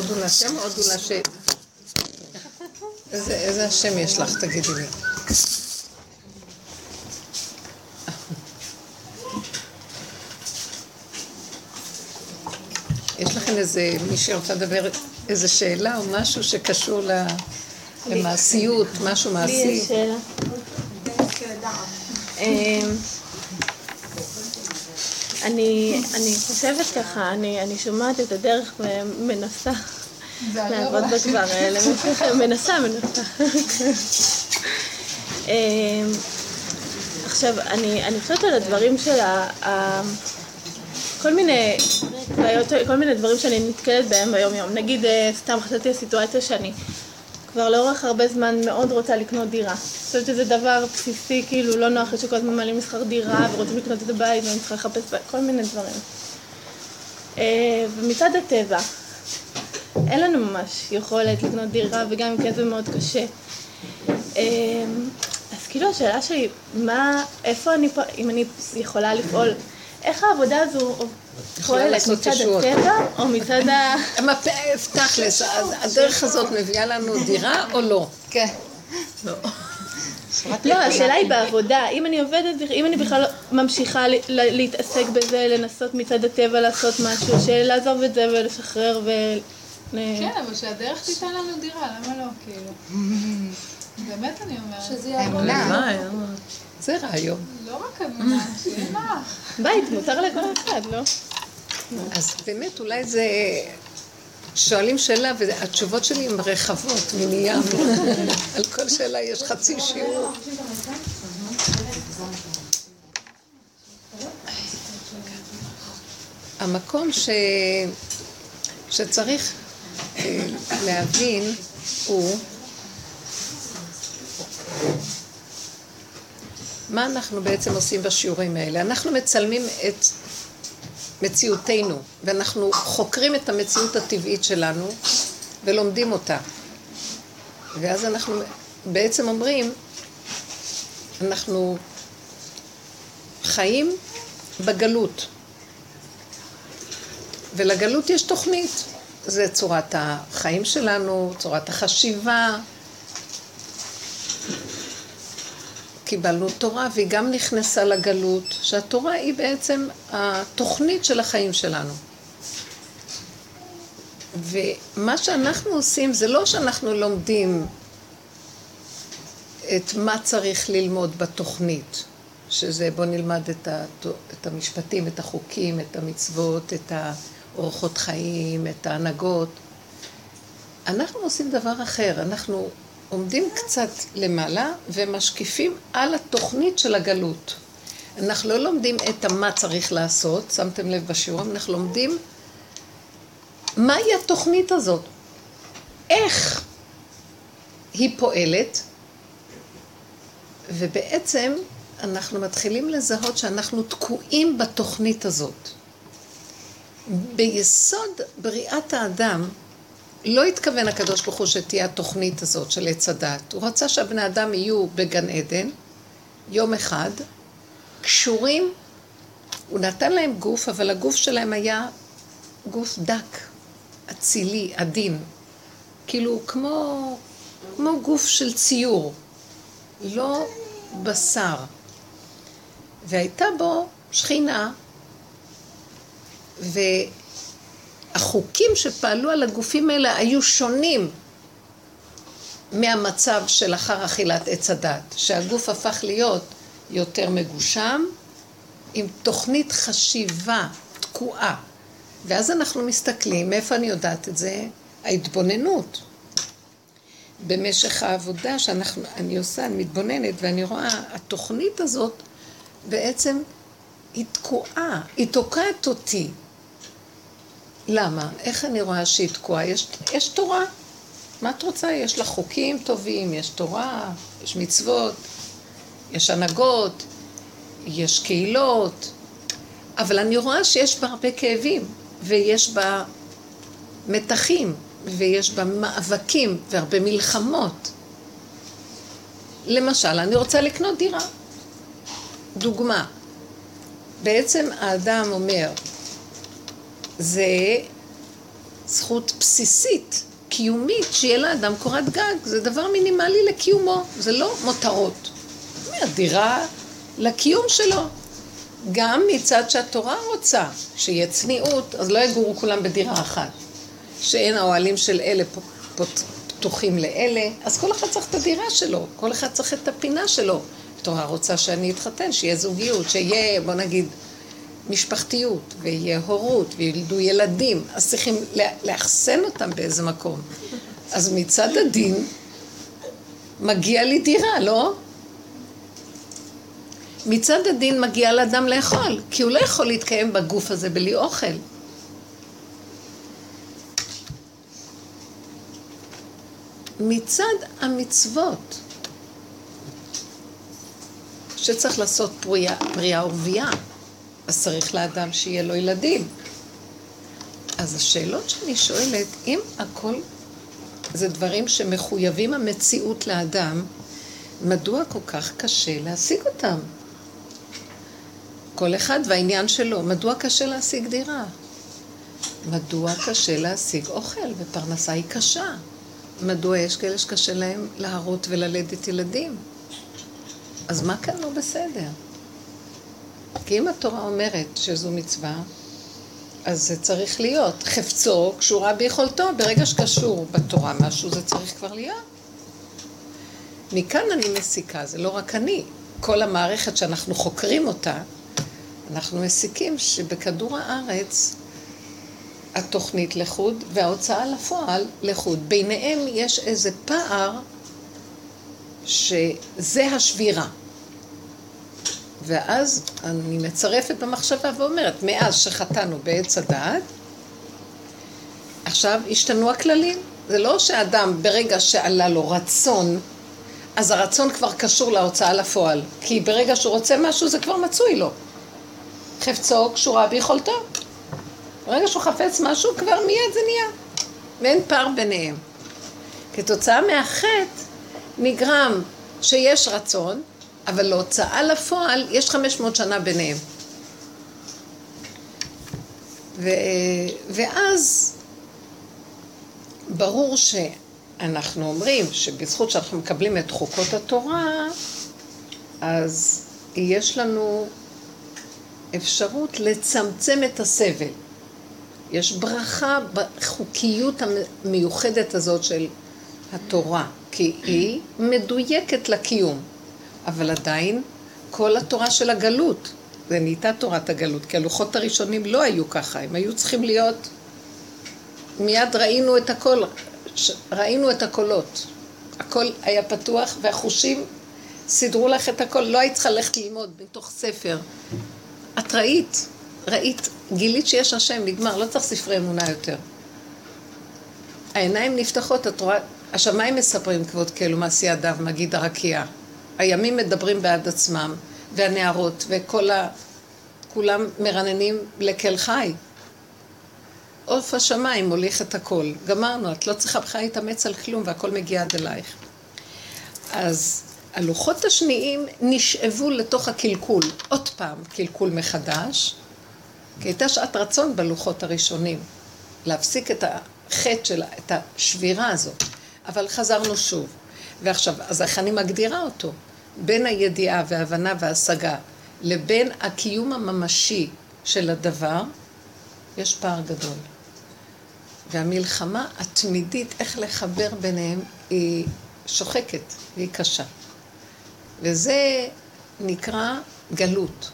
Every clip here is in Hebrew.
הודו להשם, הודו להשם. איזה, איזה השם יש לך, תגידי לי. יש לכם איזה, מי שרוצה לדבר, איזה שאלה או משהו שקשור למעשיות, משהו מעשי? לי יש שאלה. אני, אני חושבת ככה, אני, אני שומעת את הדרך ומנסה לעבוד בדבר האלה, מנסה, מנסה. אמ, עכשיו, אני, אני חושבת על הדברים של ה... כל מיני בעיות, כל מיני דברים שאני נתקלת בהם ביום יום. נגיד, אה, סתם חשבתי על סיטואציה שאני כבר לאורך הרבה זמן מאוד רוצה לקנות דירה. אני חושבת שזה דבר בסיסי, כאילו לא נוח שכל הזמן מעלים מסחר דירה ורוצים לקנות את הבית ואני צריכה לחפש כל מיני דברים. אה, ומצד הטבע, אין לנו ממש יכולת לקנות דירה וגם אם כן זה מאוד קשה. אה, אז כאילו השאלה שלי, מה, איפה אני, אם אני יכולה לפעול, איך העבודה הזו פועלת מצד הטבע או מצד ה... תכלס, הדרך הזאת מביאה לנו דירה או לא? כן. לא. לא, השאלה היא בעבודה, אם אני עובדת, אם אני בכלל ממשיכה להתעסק בזה, לנסות מצד הטבע לעשות משהו, לעזוב את זה ולשחרר ו... כן, אבל שהדרך תיתן לנו דירה, למה לא, כאילו? באמת אני אומרת. שזה יעבוד. זה רעיון. לא רק אמונה, שיהיה לך. בית מותר לכל אחד, לא? אז באמת אולי זה... שואלים שאלה והתשובות שלי הן רחבות מנייר. על כל שאלה יש חצי שיעור. המקום ש... שצריך אה, להבין הוא מה אנחנו בעצם עושים בשיעורים האלה? אנחנו מצלמים את מציאותנו, ואנחנו חוקרים את המציאות הטבעית שלנו ולומדים אותה. ואז אנחנו בעצם אומרים, אנחנו חיים בגלות. ולגלות יש תוכנית. זה צורת החיים שלנו, צורת החשיבה, קיבלנו תורה והיא גם נכנסה לגלות, שהתורה היא בעצם התוכנית של החיים שלנו. ומה שאנחנו עושים זה לא שאנחנו לומדים את מה צריך ללמוד בתוכנית, שזה בוא נלמד את, ה, את המשפטים, את החוקים, את המצוות, את האורחות חיים, את ההנהגות. אנחנו עושים דבר אחר, אנחנו עומדים קצת למעלה ומשקיפים על התוכנית של הגלות. אנחנו לא לומדים את מה צריך לעשות, שמתם לב בשיעורים, אנחנו לומדים מהי התוכנית הזאת, איך היא פועלת, ובעצם אנחנו מתחילים לזהות שאנחנו תקועים בתוכנית הזאת. ביסוד בריאת האדם לא התכוון הקדוש ברוך הוא שתהיה התוכנית הזאת של עץ הדת. הוא רצה שהבני אדם יהיו בגן עדן, יום אחד, קשורים, הוא נתן להם גוף, אבל הגוף שלהם היה גוף דק, אצילי, עדין. כאילו, כמו, כמו גוף של ציור, לא בשר. והייתה בו שכינה, ו... החוקים שפעלו על הגופים האלה היו שונים מהמצב של אחר אכילת עץ הדת, שהגוף הפך להיות יותר מגושם, עם תוכנית חשיבה תקועה. ואז אנחנו מסתכלים, מאיפה אני יודעת את זה? ההתבוננות. במשך העבודה שאני עושה, אני מתבוננת ואני רואה, התוכנית הזאת בעצם היא תקועה, היא תוקעת אותי. למה? איך אני רואה שהיא תקועה? יש, יש תורה. מה את רוצה? יש לה חוקים טובים, יש תורה, יש מצוות, יש הנהגות, יש קהילות, אבל אני רואה שיש בה הרבה כאבים, ויש בה מתחים, ויש בה מאבקים והרבה מלחמות. למשל, אני רוצה לקנות דירה. דוגמה, בעצם האדם אומר, זה זכות בסיסית, קיומית, שיהיה לאדם קורת גג. זה דבר מינימלי לקיומו, זה לא מותרות. דירה לקיום שלו. גם מצד שהתורה רוצה שיהיה צניעות, אז לא יגורו כולם בדירה אחת. שאין האוהלים של אלה פתוחים לאלה, אז כל אחד צריך את הדירה שלו, כל אחד צריך את הפינה שלו. התורה רוצה שאני אתחתן, שיהיה זוגיות, שיהיה, בוא נגיד, משפחתיות, ויהיה הורות, וילדו ילדים, אז צריכים לאחסן אותם באיזה מקום. אז מצד הדין, מגיע לי דירה, לא? מצד הדין מגיע לאדם לאכול, כי הוא לא יכול להתקיים בגוף הזה בלי אוכל. מצד המצוות, שצריך לעשות פריאה, פריאה ורבייה, אז צריך לאדם שיהיה לו ילדים. אז השאלות שאני שואלת, אם הכל זה דברים שמחויבים המציאות לאדם, מדוע כל כך קשה להשיג אותם? כל אחד והעניין שלו. מדוע קשה להשיג דירה? מדוע קשה להשיג אוכל ופרנסה היא קשה? מדוע יש כאלה שקשה להם להרות וללדת ילדים? אז מה כאן לא בסדר? כי אם התורה אומרת שזו מצווה, אז זה צריך להיות. חפצו קשורה ביכולתו, ברגע שקשור בתורה משהו זה צריך כבר להיות. מכאן אני מסיקה, זה לא רק אני, כל המערכת שאנחנו חוקרים אותה, אנחנו מסיקים שבכדור הארץ התוכנית לחוד וההוצאה לפועל לחוד. ביניהם יש איזה פער שזה השבירה. ואז אני מצרפת במחשבה ואומרת, מאז שחטאנו בעץ הדעת, עכשיו השתנו הכללים. זה לא שאדם ברגע שעלה לו רצון, אז הרצון כבר קשור להוצאה לפועל. כי ברגע שהוא רוצה משהו זה כבר מצוי לו. חפצו קשורה ביכולתו. ברגע שהוא חפץ משהו, כבר מיד זה נהיה. ואין פער ביניהם. כתוצאה מהחטא נגרם שיש רצון, אבל להוצאה לפועל יש 500 שנה ביניהם. ו... ואז ברור שאנחנו אומרים שבזכות שאנחנו מקבלים את חוקות התורה, אז יש לנו אפשרות לצמצם את הסבל. יש ברכה בחוקיות המיוחדת הזאת של התורה, כי היא מדויקת לקיום, אבל עדיין כל התורה של הגלות, זה נהייתה תורת הגלות, כי הלוחות הראשונים לא היו ככה, הם היו צריכים להיות, מיד ראינו את הכל, ראינו את הקולות, הכל היה פתוח והחושים סידרו לך את הכל, לא היית צריכה ללכת ללמוד מתוך ספר. את ראית, ראית, גילית שיש השם, נגמר, לא צריך ספרי אמונה יותר. העיניים נפתחות, את רואה, השמיים מספרים כבוד כאילו מעשי אדם, מגיד הרקיע. הימים מדברים בעד עצמם, והנערות, וכל ה... כולם מרננים לקל חי. עוף השמיים מוליך את הכל. גמרנו, את לא צריכה בכלל להתאמץ על כלום והכל מגיע עד אלייך. אז הלוחות השניים נשאבו לתוך הקלקול, עוד פעם קלקול מחדש, כי הייתה שעת רצון בלוחות הראשונים, להפסיק את החטא שלה, את השבירה הזאת, אבל חזרנו שוב. ועכשיו, אז איך אני מגדירה אותו? בין הידיעה וההבנה וההשגה לבין הקיום הממשי של הדבר, יש פער גדול. והמלחמה התמידית, איך לחבר ביניהם, היא שוחקת, והיא קשה. וזה נקרא גלות.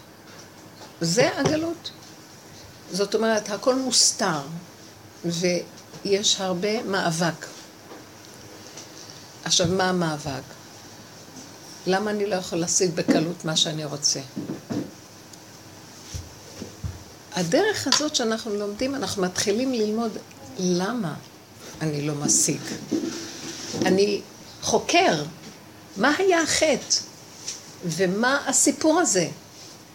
זה הגלות. זאת אומרת, הכל מוסתר, ויש הרבה מאבק. עכשיו, מה המאבק? למה אני לא יכול להשיג בקלות מה שאני רוצה? הדרך הזאת שאנחנו לומדים, אנחנו מתחילים ללמוד למה אני לא משיג. אני חוקר, מה היה החטא? ומה הסיפור הזה?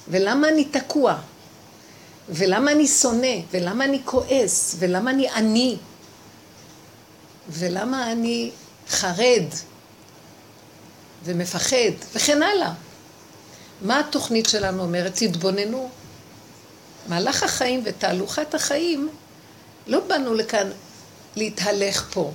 ולמה אני תקוע? ולמה אני שונא? ולמה אני כועס? ולמה אני עני? ולמה אני חרד ומפחד? וכן הלאה. מה התוכנית שלנו אומרת? תתבוננו. מהלך החיים ותהלוכת החיים, לא באנו לכאן להתהלך פה.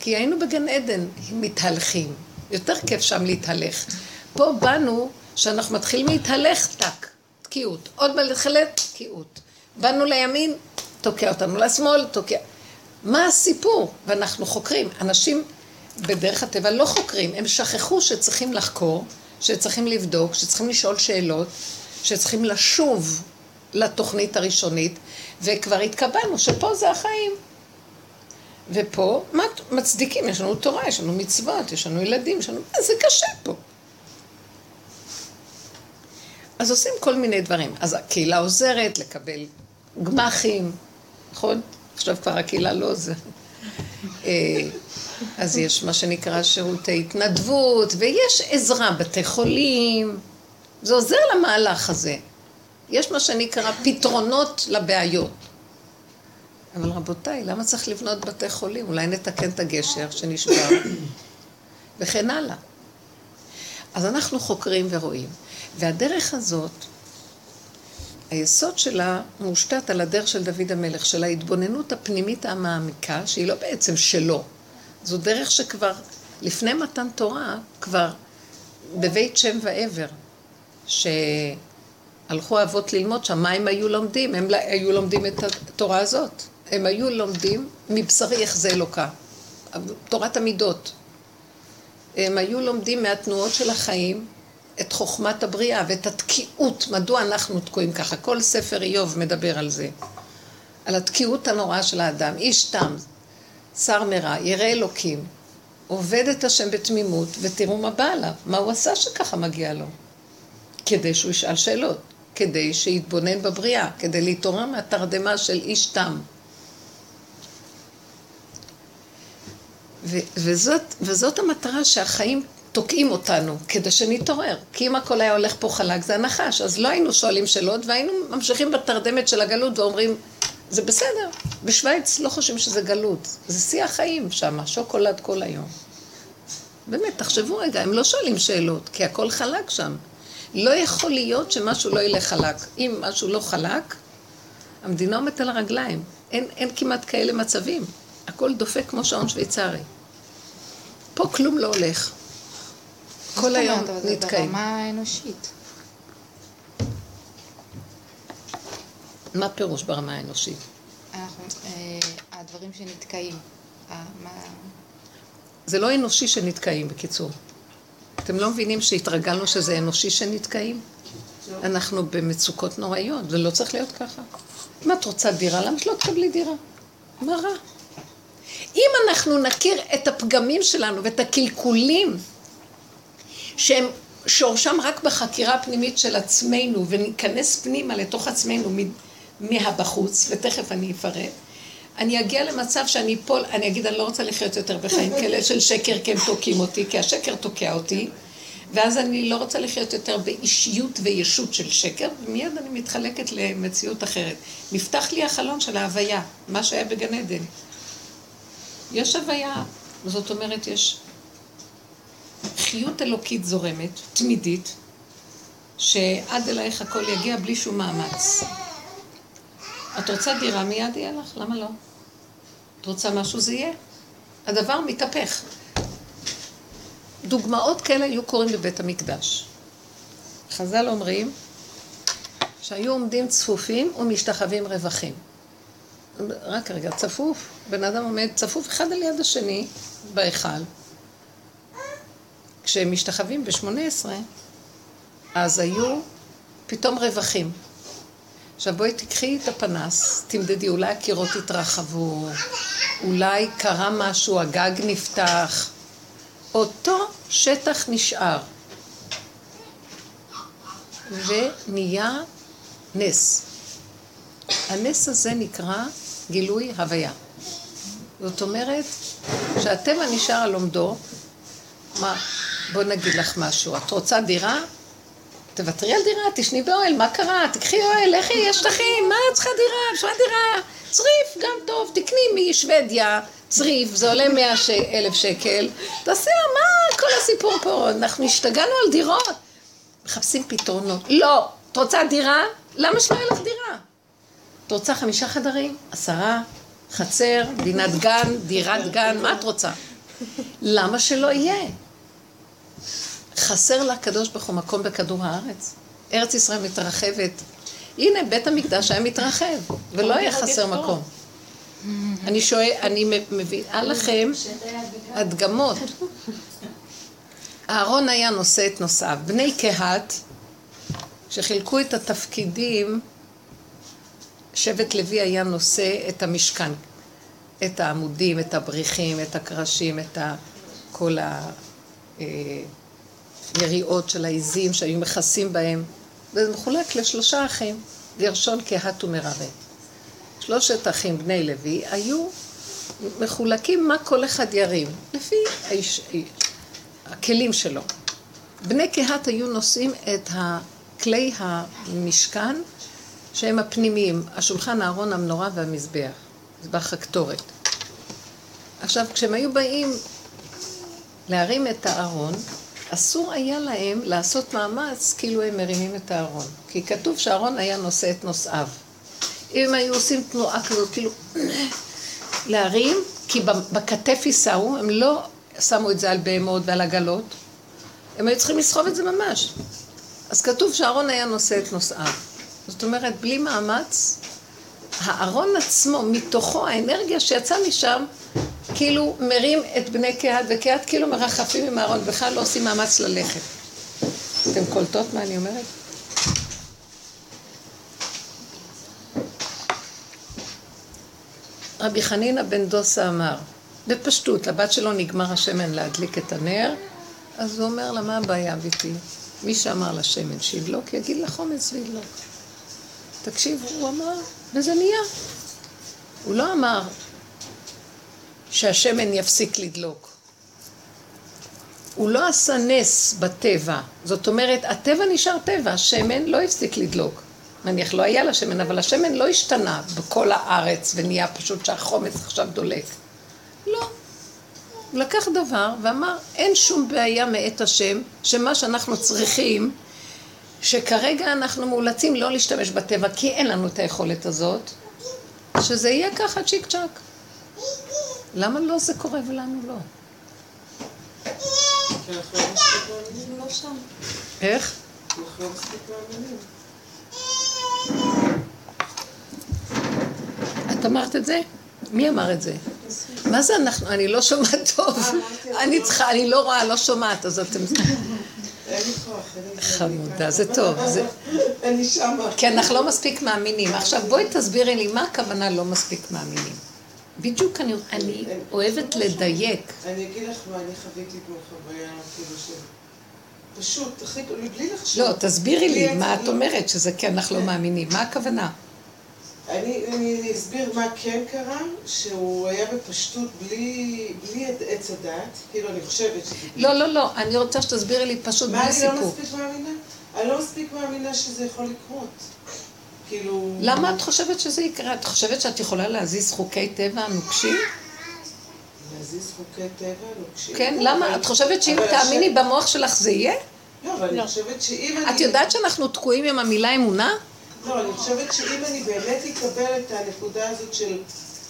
כי היינו בגן עדן מתהלכים. יותר כיף שם להתהלך. פה באנו, שאנחנו מתחילים להתהלך, טק, תקיעות. עוד מלכלת, תקיעות. באנו לימין, תוקע אותנו, לשמאל, תוקע. מה הסיפור? ואנחנו חוקרים. אנשים בדרך הטבע לא חוקרים, הם שכחו שצריכים לחקור, שצריכים לבדוק, שצריכים לשאול שאלות, שצריכים לשוב לתוכנית הראשונית, וכבר התקבלנו שפה זה החיים. ופה מה מצדיקים, יש לנו תורה, יש לנו מצוות, יש לנו ילדים, יש לנו... זה קשה פה. אז עושים כל מיני דברים. אז הקהילה עוזרת לקבל גמחים, נכון? עכשיו כבר הקהילה לא עוזרת. אז יש מה שנקרא שירותי התנדבות, ויש עזרה, בתי חולים. זה עוזר למהלך הזה. יש מה שנקרא פתרונות לבעיות. אבל רבותיי, למה צריך לבנות בתי חולים? אולי נתקן את הגשר שנשבר, וכן הלאה. אז אנחנו חוקרים ורואים. והדרך הזאת, היסוד שלה מושתת על הדרך של דוד המלך, של ההתבוננות הפנימית המעמיקה, שהיא לא בעצם שלו. זו דרך שכבר, לפני מתן תורה, כבר בבית שם ועבר, שהלכו אבות ללמוד שם, מה הם היו לומדים? הם היו לומדים את התורה הזאת. הם היו לומדים מבשרי יחזה אלוקה, תורת המידות. הם היו לומדים מהתנועות של החיים את חוכמת הבריאה ואת התקיעות, מדוע אנחנו תקועים ככה. כל ספר איוב מדבר על זה, על התקיעות הנוראה של האדם. איש תם, שר מרע, ירא אלוקים, עובד את השם בתמימות, ותראו מה בא עליו, מה הוא עשה שככה מגיע לו. כדי שהוא ישאל שאלות, כדי שיתבונן בבריאה, כדי להתעורר מהתרדמה של איש תם. וזאת, וזאת המטרה שהחיים תוקעים אותנו, כדי שנתעורר. כי אם הכל היה הולך פה חלק, זה הנחש. אז לא היינו שואלים שאלות, והיינו ממשיכים בתרדמת של הגלות ואומרים, זה בסדר. בשוויץ לא חושבים שזה גלות. זה שיא החיים שם, שוקולד כל היום. באמת, תחשבו רגע, הם לא שואלים שאלות, כי הכל חלק שם. לא יכול להיות שמשהו לא ילך חלק. אם משהו לא חלק, המדינה עומדת על הרגליים. אין, אין כמעט כאלה מצבים. הכל דופק כמו שעון שוויצרי. פה כלום לא הולך. כל היום נתקעים. זה ברמה האנושית. מה פירוש ברמה האנושית? אנחנו, אה, הדברים שנתקעים. אה. זה לא אנושי שנתקעים, בקיצור. אתם לא מבינים שהתרגלנו שזה אנושי שנתקעים? אנחנו במצוקות נוראיות, זה לא צריך להיות ככה. אם את רוצה דירה, למה שלא תקבלי דירה? מה רע? אם אנחנו נכיר את הפגמים שלנו ואת הקלקולים שהם שורשם רק בחקירה הפנימית של עצמנו וניכנס פנימה לתוך עצמנו מהבחוץ, ותכף אני אפרט, אני אגיע למצב שאני אפול, אני אגיד, אני לא רוצה לחיות יותר בחיים כאלה של שקר, כי הם תוקעים אותי, כי השקר תוקע אותי, ואז אני לא רוצה לחיות יותר באישיות וישות של שקר, ומיד אני מתחלקת למציאות אחרת. נפתח לי החלון של ההוויה, מה שהיה בגן עדן. יש הוויה, זאת אומרת, יש חיות אלוקית זורמת, תמידית, שעד אלייך הכל יגיע בלי שום מאמץ. את רוצה דירה, מיד יהיה לך, למה לא? את רוצה משהו, זה יהיה. הדבר מתהפך. דוגמאות כאלה היו קורים בבית המקדש. חז"ל אומרים שהיו עומדים צפופים ומשתחווים רווחים. רק רגע, צפוף, בן אדם עומד צפוף אחד על יד השני בהיכל. כשהם משתחווים ב-18, אז היו פתאום רווחים. עכשיו בואי תקחי את הפנס, תמדדי, אולי הקירות התרחבו, אולי קרה משהו, הגג נפתח. אותו שטח נשאר. ונהיה נס. הנס הזה נקרא גילוי הוויה. זאת אומרת שהטבע נשאר על עומדו, מה, בוא נגיד לך משהו, את רוצה דירה? תוותרי על דירה, תשני באוהל, מה קרה? תקחי אוהל, לכי, יש שטחים, מה את צריכה דירה? בשביל דירה, צריף, גם טוב, תקני משוודיה, צריף, זה עולה מאה אלף שקל, תעשי לה, מה כל הסיפור פה? אנחנו השתגענו על דירות. מחפשים פתרונות. לא, את רוצה דירה? למה שלא יהיה לך דירה? את רוצה חמישה חדרים? עשרה? חצר, דינת גן, דירת גן, מה את רוצה? למה שלא יהיה? חסר לקדוש ברוך הוא מקום בכדור הארץ. ארץ ישראל מתרחבת. הנה, בית המקדש היה מתרחב, ולא היה חסר מקום. אני שואל, אני מביאה לכם הדגמות. אהרון היה נושא את נושאיו. בני קהת, שחילקו את התפקידים, שבט לוי היה נושא את המשכן, את העמודים, את הבריחים, את הקרשים, את כל היריעות של העיזים שהיו מכסים בהם. וזה מחולק לשלושה אחים, גרשון, קהת ומרבה. שלושת אחים בני לוי היו מחולקים מה כל אחד ירים, לפי האיש, הכלים שלו. בני קהת היו נושאים את כלי המשכן שהם הפנימיים, השולחן, הארון, המנורה והמזבח, מזבח הקטורת. עכשיו, כשהם היו באים להרים את הארון, אסור היה להם לעשות מאמץ כאילו הם מרימים את הארון. כי כתוב שהארון היה נושא את נושאיו. אם היו עושים תנועה כזאת, כאילו, להרים, כי בכתף יישאו, הם לא שמו את זה על בהמות ועל עגלות, הם היו צריכים לסחוב את זה ממש. אז כתוב שהארון היה נושא את נושאיו. זאת אומרת, בלי מאמץ, הארון עצמו, מתוכו האנרגיה שיצאה משם, כאילו מרים את בני קהת, וקהת כאילו מרחפים עם הארון, בכלל לא עושים מאמץ ללכת. אתם קולטות מה אני אומרת? רבי חנינא בן דוסה אמר, בפשטות, לבת שלו נגמר השמן להדליק את הנר, אז הוא אומר לה, מה הבעיה ביתי? מי שאמר לשמן שידלוק, יגיד לחומץ וידלוק. תקשיב, הוא אמר, וזה נהיה. הוא לא אמר שהשמן יפסיק לדלוק. הוא לא עשה נס בטבע. זאת אומרת, הטבע נשאר טבע, השמן לא הפסיק לדלוק. נניח לא היה לה שמן, אבל השמן לא השתנה בכל הארץ ונהיה פשוט שהחומץ עכשיו דולק. לא. הוא לקח דבר ואמר, אין שום בעיה מאת השם, שמה שאנחנו צריכים, שכרגע אנחנו מאולצים לא להשתמש בטבע, כי אין לנו את היכולת הזאת, שזה יהיה ככה צ'יק צ'אק. למה לא זה קורה ולנו לא? איך? את אמרת את זה? מי אמר את זה? מה זה אנחנו? אני לא שומעת טוב. אני צריכה, אני לא רואה, לא שומעת, אז אתם... חמודה, זה טוב. אני שמה. כי אנחנו לא מספיק מאמינים. עכשיו בואי תסבירי לי מה הכוונה לא מספיק מאמינים. בדיוק אני, אני אוהבת לדייק. אני אגיד לך מה אני חוויתי פה חוויה, כאילו ש... פשוט, הכי, בלי לחשוב. לא, תסבירי לי מה את אומרת, שזה כי אנחנו לא מאמינים. מה הכוונה? אני, אני אסביר מה כן קרה, שהוא היה בפשטות בלי, בלי עץ הדת, כאילו אני חושבת שזה... לא, לא, לא, אני רוצה שתסבירי לי פשוט בלי סיפור. מה אני לא מספיק מאמינה? אני לא מספיק מאמינה שזה יכול לקרות. כאילו... למה את חושבת שזה יקרה? את חושבת שאת יכולה להזיז חוקי טבע נוקשים? להזיז חוקי טבע נוקשים? כן, למה? את חושבת שאם תאמיני במוח שלך זה יהיה? לא, אבל אני לא. חושבת שאם אני... את יודעת שאנחנו תקועים עם המילה אמונה? לא, אני חושבת שאם אני באמת אקבל את הנקודה הזאת של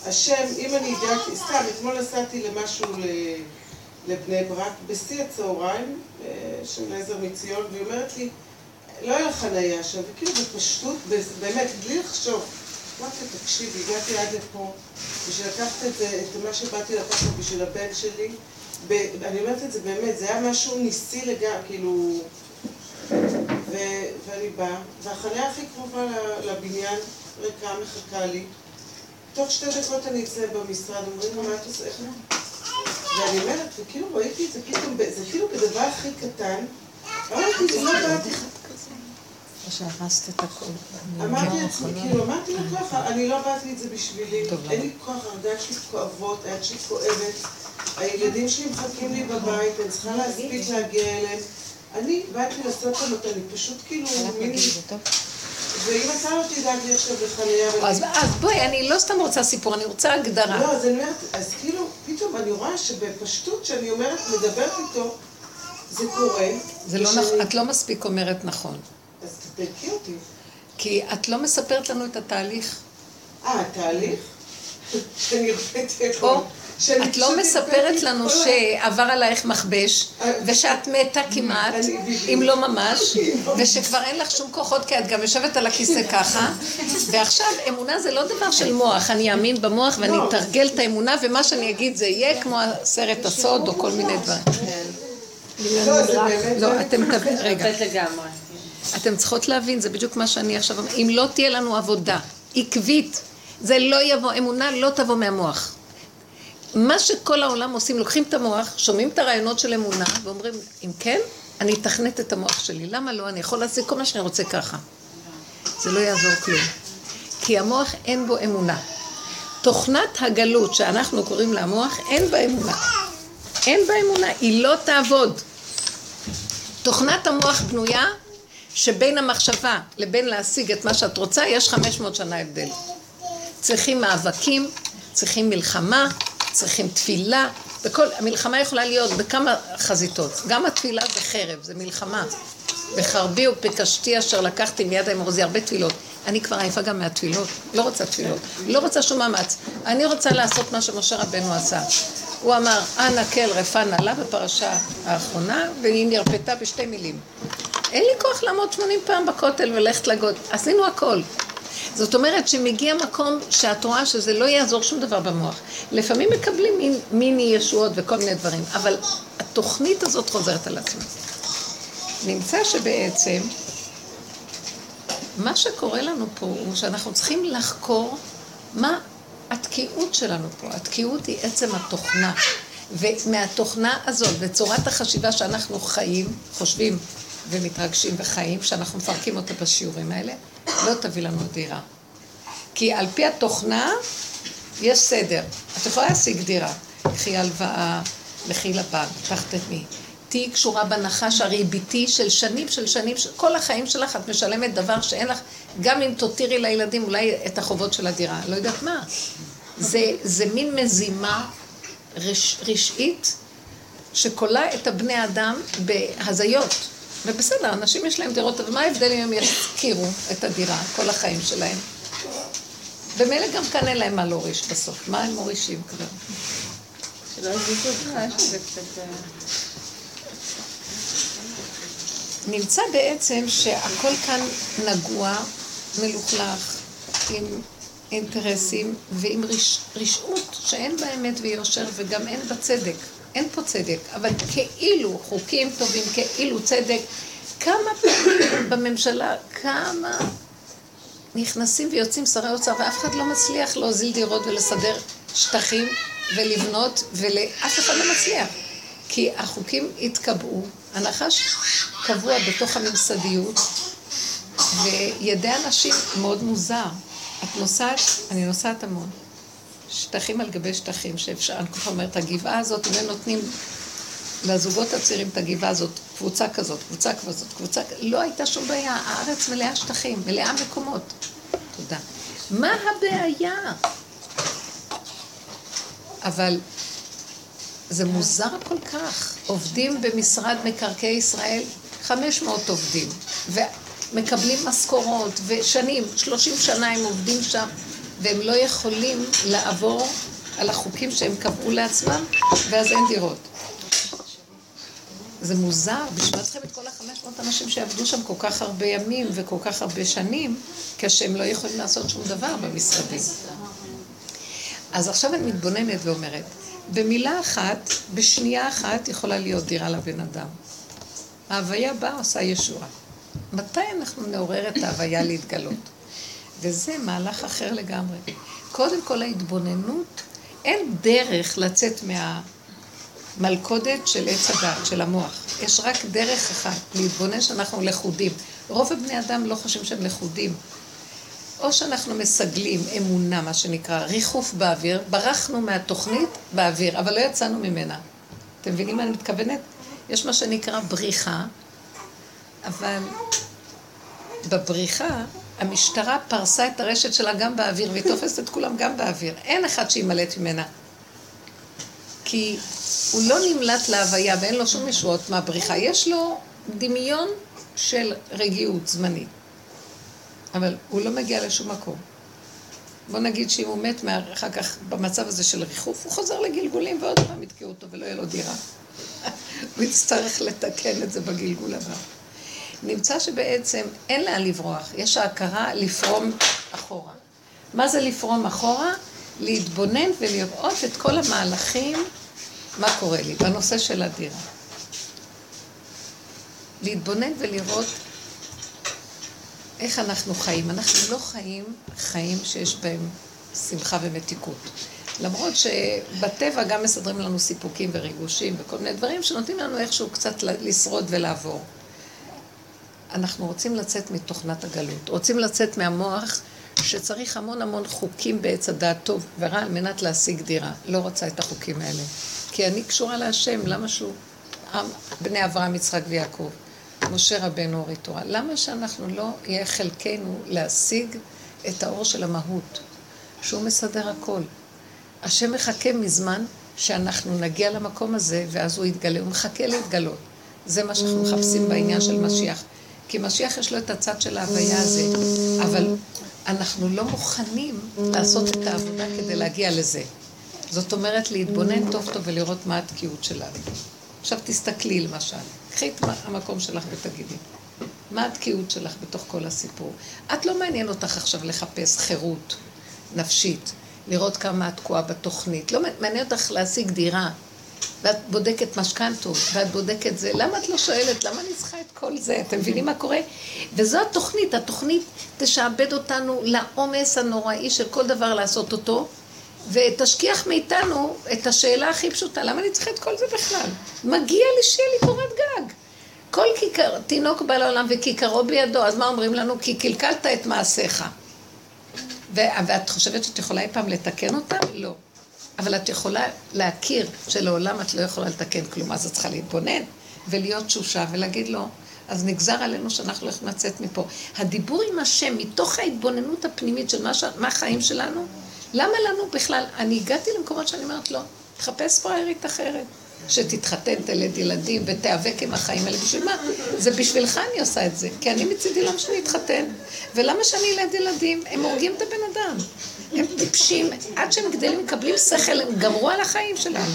השם, אם אני הגעתי, סתם, אתמול נסעתי למשהו לבני ברק, בשיא הצהריים, אה, של עזר מציון, והיא אומרת לי, לא היה חנייה שם, וכאילו בפשטות, באמת, בלי לחשוב. אמרתי, תקשיבי, הגעתי עד לפה, בשביל לקחת את, את מה שבאתי לקחת בשביל הבן שלי, אני אומרת את זה באמת, זה היה משהו ניסי לגמרי, כאילו... ו, ואני באה, והחניה הכי קרובה לבניין ריקה מחכה לי. תוך שתי דקות אני אצלם במשרד, אומרים לי, מה את עושה? איך ואני אומרת, וכאילו ראיתי את זה פתאום, זה כאילו בדבר הכי קטן. אמרתי, זה לא באתי. שהרסת את הכל. אמרתי לעצמי, כאילו, אמרתי לו ככה, אני לא באתי את זה בשבילי, אין לי כוח, הרגעת שלי כואבות, היד שלי כואבת, הילדים שלי מחכים לי בבית, אני צריכה להספיק להגיע אליהם. אני באתי לעשות שם אותה, אני פשוט כאילו, מיני... ואם אתה לא תדאג לי עכשיו לחניה... אז בואי, אני לא סתם רוצה סיפור, אני רוצה הגדרה. לא, אז אני אומרת, אז כאילו, פתאום אני רואה שבפשטות, שאני אומרת, מדברת איתו, זה קורה. זה לא נכון, את לא מספיק אומרת נכון. תדייקי אותי. כי את לא מספרת לנו את התהליך. אה, התהליך? שאני ראיתי הכל. את לא מספרת לנו שעבר עלייך מכבש, אה, ושאת מתה כמעט, אם לא ממש, ושכבר אין לך שום כוחות, כי את גם יושבת על הכיסא ככה, ועכשיו אמונה זה לא דבר של מוח, אני אאמין במוח ואני לא. אתרגל את האמונה, ומה שאני אגיד זה יהיה כמו הסרט הסוד או כל מיני דברים. לא, לא אתם תבין, רגע. אתם צריכות להבין, זה בדיוק מה שאני עכשיו, אם לא תהיה לנו עבודה עקבית, זה לא יבוא, אמונה לא תבוא מהמוח. מה שכל העולם עושים, לוקחים את המוח, שומעים את הרעיונות של אמונה, ואומרים, אם כן, אני אתכנת את המוח שלי. למה לא? אני יכול לעשות כל מה שאני רוצה ככה. זה לא יעזור כלום. כי המוח אין בו אמונה. תוכנת הגלות שאנחנו קוראים לה המוח, אין בה אמונה. אין בה אמונה, היא לא תעבוד. תוכנת המוח בנויה שבין המחשבה לבין להשיג את מה שאת רוצה, יש 500 שנה הבדל. צריכים מאבקים, צריכים מלחמה, צריכים תפילה, וכל, המלחמה יכולה להיות בכמה חזיתות. גם התפילה זה חרב, זה מלחמה. בחרבי ופקשתי אשר לקחתי מיד האמור, זה הרבה תפילות. אני כבר עייפה גם מהתפילות, לא רוצה תפילות, לא רוצה שום מאמץ. אני רוצה לעשות מה שמשה רבנו עשה. הוא אמר, אנא כל רפא נעלה בפרשה האחרונה, והיא נרפתה בשתי מילים. אין לי כוח לעמוד 80 פעם בכותל וללכת לגוד. עשינו הכל. זאת אומרת שמגיע מקום שאת רואה שזה לא יעזור שום דבר במוח. לפעמים מקבלים מין, מיני ישועות וכל מיני דברים, אבל התוכנית הזאת חוזרת על עצמה. נמצא שבעצם מה שקורה לנו פה הוא שאנחנו צריכים לחקור מה התקיעות שלנו פה. התקיעות היא עצם התוכנה. ומהתוכנה הזאת, וצורת החשיבה שאנחנו חיים, חושבים ומתרגשים וחיים, שאנחנו מפרקים אותה בשיעורים האלה, לא תביא לנו דירה. כי על פי התוכנה יש סדר. את יכולה להשיג דירה. קחי הלוואה, לכי לבנק, קחת את מי. תהיי קשורה בנחש הריביתי של שנים של שנים, של כל החיים שלך את משלמת דבר שאין לך, גם אם תותירי לילדים אולי את החובות של הדירה, לא יודעת מה. זה, זה מין מזימה רש, רשעית שכולה את הבני אדם בהזיות. ובסדר, אנשים יש להם דירות, אבל מה ההבדל אם הם יזכירו את הדירה כל החיים שלהם? ומילא גם כאן אין להם מה להוריש בסוף. מה הם מורישים כבר? שלא יזיזו אותך, שזה קצת... נמצא בעצם שהכל כאן נגוע, מלוכלך, עם אינטרסים ועם רש, רשעות שאין בה אמת ויושר וגם אין בה צדק. אין פה צדק, אבל כאילו חוקים טובים, כאילו צדק. כמה פעמים בממשלה, כמה נכנסים ויוצאים שרי אוצר ואף אחד לא מצליח להוזיל דירות ולסדר שטחים ולבנות ולאף אחד לא מצליח. כי החוקים התקבעו, הנחש קבוע בתוך הממסדיות וידי אנשים מאוד מוזר. את נוסעת, אני נוסעת המון. שטחים על גבי שטחים שאפשר, אני כל אומרת, הגבעה הזאת, אם הם נותנים לזוגות הצעירים את הגבעה הזאת, קבוצה כזאת, קבוצה כזאת, קבוצה, לא הייתה שום בעיה, הארץ מלאה שטחים, מלאה מקומות. תודה. מה הבעיה? אבל זה מוזר כל כך. עובדים במשרד מקרקעי ישראל 500 עובדים, ומקבלים משכורות, ושנים, 30 שנה הם עובדים שם, והם לא יכולים לעבור על החוקים שהם קבעו לעצמם, ואז אין דירות. זה מוזר, בשביל צריכים את כל החמש מאות אנשים שעבדו שם כל כך הרבה ימים וכל כך הרבה שנים, כשהם לא יכולים לעשות שום דבר במשרדים. אז עכשיו אני מתבוננת ואומרת, במילה אחת, בשנייה אחת יכולה להיות דירה לבן אדם. ההוויה באה, עושה ישועה. מתי אנחנו נעורר את ההוויה להתגלות? וזה מהלך אחר לגמרי. קודם כל ההתבוננות, אין דרך לצאת מה... מלכודת של עץ הדת, של המוח. יש רק דרך אחת, להתבונן שאנחנו לכודים. רוב הבני אדם לא חושבים שהם לכודים. או שאנחנו מסגלים אמונה, מה שנקרא, ריחוף באוויר, ברחנו מהתוכנית באוויר, אבל לא יצאנו ממנה. אתם מבינים מה אני מתכוונת? יש מה שנקרא בריחה, אבל בבריחה המשטרה פרסה את הרשת שלה גם באוויר, והיא תופסת את כולם גם באוויר. אין אחד שימלט ממנה. כי הוא לא נמלט להוויה ואין לו שום ישועות מהבריחה. יש לו דמיון של רגיעות זמנית. אבל הוא לא מגיע לשום מקום. בוא נגיד שאם הוא מת אחר כך במצב הזה של ריחוף, הוא חוזר לגלגולים ועוד פעם יתקעו אותו ולא יהיה לו דירה. הוא יצטרך לתקן את זה בגלגול הבא. נמצא שבעצם אין לאן לברוח, יש ההכרה לפרום אחורה. מה זה לפרום אחורה? להתבונן ולראות את כל המהלכים, מה קורה לי, בנושא של הדירה. להתבונן ולראות איך אנחנו חיים. אנחנו לא חיים חיים שיש בהם שמחה ומתיקות. למרות שבטבע גם מסדרים לנו סיפוקים וריגושים וכל מיני דברים שנותנים לנו איכשהו קצת לשרוד ולעבור. אנחנו רוצים לצאת מתוכנת הגלות, רוצים לצאת מהמוח שצריך המון המון חוקים בעץ הדעת טוב ורע על מנת להשיג דירה. לא רוצה את החוקים האלה. כי אני קשורה להשם, למה שהוא... בני אברהם, יצחק ויעקב. משה רבנו אורי תורה. למה שאנחנו לא יהיה חלקנו להשיג את האור של המהות, שהוא מסדר הכל? השם מחכה מזמן שאנחנו נגיע למקום הזה, ואז הוא יתגלה, הוא מחכה להתגלות. זה מה שאנחנו מחפשים בעניין של משיח. כי משיח יש לו את הצד של ההוויה הזה, אבל אנחנו לא מוכנים לעשות את העבודה כדי להגיע לזה. זאת אומרת, להתבונן טוב טוב ולראות מה התקיעות שלנו. עכשיו תסתכלי למשל. קחי את המקום שלך ותגידי, מה התקיעות שלך בתוך כל הסיפור? את לא מעניין אותך עכשיו לחפש חירות נפשית, לראות כמה את תקועה בתוכנית. לא מעניין אותך להשיג דירה, ואת בודקת משכנתות, ואת בודקת זה. למה את לא שואלת? למה אני צריכה את כל זה? אתם מבינים מה קורה? וזו התוכנית. התוכנית תשעבד אותנו לעומס הנוראי של כל דבר לעשות אותו, ותשכיח מאיתנו את השאלה הכי פשוטה, למה אני צריכה את כל זה בכלל? מגיע לי שיהיה לי קורת גג. כל כיכר, תינוק בא לעולם וכיכרו בידו, אז מה אומרים לנו? כי קלקלת את מעשיך. ו- ואת חושבת שאת יכולה אי פעם לתקן אותם? לא. אבל את יכולה להכיר שלעולם את לא יכולה לתקן כלום, אז את צריכה להתבונן ולהיות תשושה ולהגיד לו, אז נגזר עלינו שאנחנו הולכים לצאת מפה. הדיבור עם השם, מתוך ההתבוננות הפנימית של מה, ש... מה החיים שלנו, למה לנו בכלל, אני הגעתי למקומות שאני אומרת לו, תחפש פראיירית אחרת, שתתחתן, תלד ילדים ותיאבק עם החיים האלה. בשביל מה? זה בשבילך אני עושה את זה, כי אני מצידי למה שאני אתחתן? ולמה שאני אלד ילדים? הם הורגים את הבן אדם. הם טיפשים, עד שהם גדלים מקבלים שכל, הם גמרו על החיים שלנו.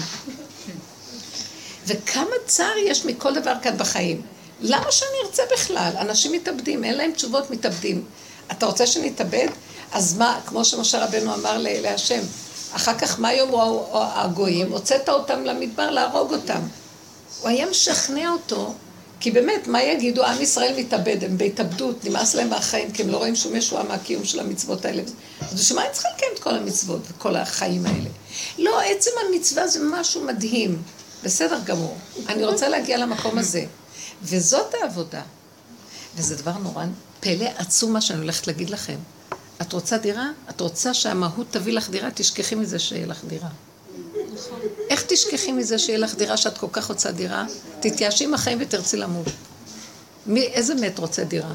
וכמה צער יש מכל דבר כאן בחיים. למה שאני ארצה בכלל? אנשים מתאבדים, אין להם תשובות, מתאבדים. אתה רוצה שנתאבד? אז מה, כמו שמשה רבנו אמר להשם, אחר כך מה יאמרו הגויים? הוצאת אותם למדבר להרוג אותם. הוא היה משכנע אותו, כי באמת, מה יגידו? עם ישראל מתאבד, הם בהתאבדות, נמאס להם מהחיים, כי הם לא רואים שום ישועה מהקיום של המצוות האלה. אז בשביל מה אני צריכה לקיים את כל המצוות וכל החיים האלה? לא, עצם המצווה זה משהו מדהים. בסדר גמור. אני רוצה להגיע למקום הזה. וזאת העבודה. וזה דבר נורא פלא עצום מה שאני הולכת להגיד לכם. את רוצה דירה? את רוצה שהמהות תביא לך דירה? תשכחי מזה שיהיה לך דירה. איך תשכחי מזה שיהיה לך דירה שאת כל כך רוצה דירה? תתייאשי עם החיים ותרצי למות. מי, איזה מת רוצה דירה?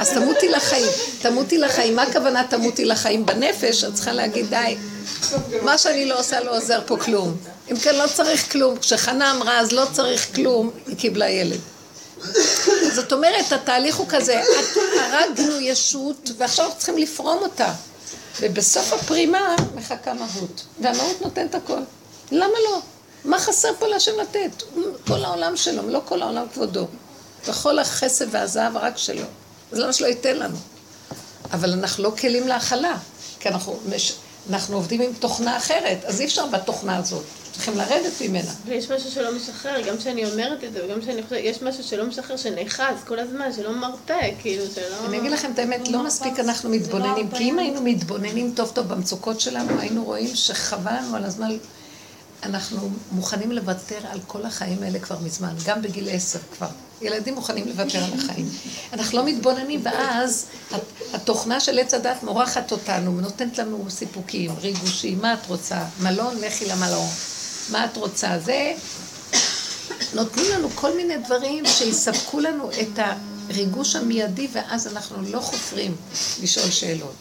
אז תמותי לחיים. תמותי לחיים. מה הכוונה תמותי לחיים? בנפש את צריכה להגיד די. מה שאני לא עושה לא עוזר פה כלום. אם כן, לא צריך כלום. כשחנה אמרה אז לא צריך כלום, היא קיבלה ילד. זאת אומרת, התהליך הוא כזה, הרגנו ישות, ועכשיו אנחנו צריכים לפרום אותה. ובסוף הפרימה מחכה מהות. והמהות נותנת הכל. למה לא? מה חסר פה להשם לתת? כל העולם שלו, לא כל העולם כבודו. וכל החסד והזהב רק שלו. אז למה שלא ייתן לנו? אבל אנחנו לא כלים להכלה, כי אנחנו, אנחנו עובדים עם תוכנה אחרת, אז אי אפשר בתוכנה הזאת. צריכים לרדת ממנה. ויש משהו שלא משחרר, גם כשאני אומרת את זה, וגם כשאני חושבת, יש משהו שלא משחרר, שנאחז כל הזמן, שלא מרפה, כאילו, שלא... אני אגיד לכם את האמת, לא מספיק אנחנו מתבוננים, כי אם היינו מתבוננים טוב טוב במצוקות שלנו, היינו רואים שחבל לנו על הזמן, אנחנו מוכנים לוותר על כל החיים האלה כבר מזמן, גם בגיל עשר כבר. ילדים מוכנים לוותר על החיים. אנחנו לא מתבוננים, ואז התוכנה של עץ הדת מורחת אותנו, נותנת לנו סיפוקים, ריגושים, מה את רוצה? מלון, לכי למלון. מה את רוצה? זה... נותנים לנו כל מיני דברים שיספקו לנו את הריגוש המיידי, ואז אנחנו לא חופרים לשאול שאלות.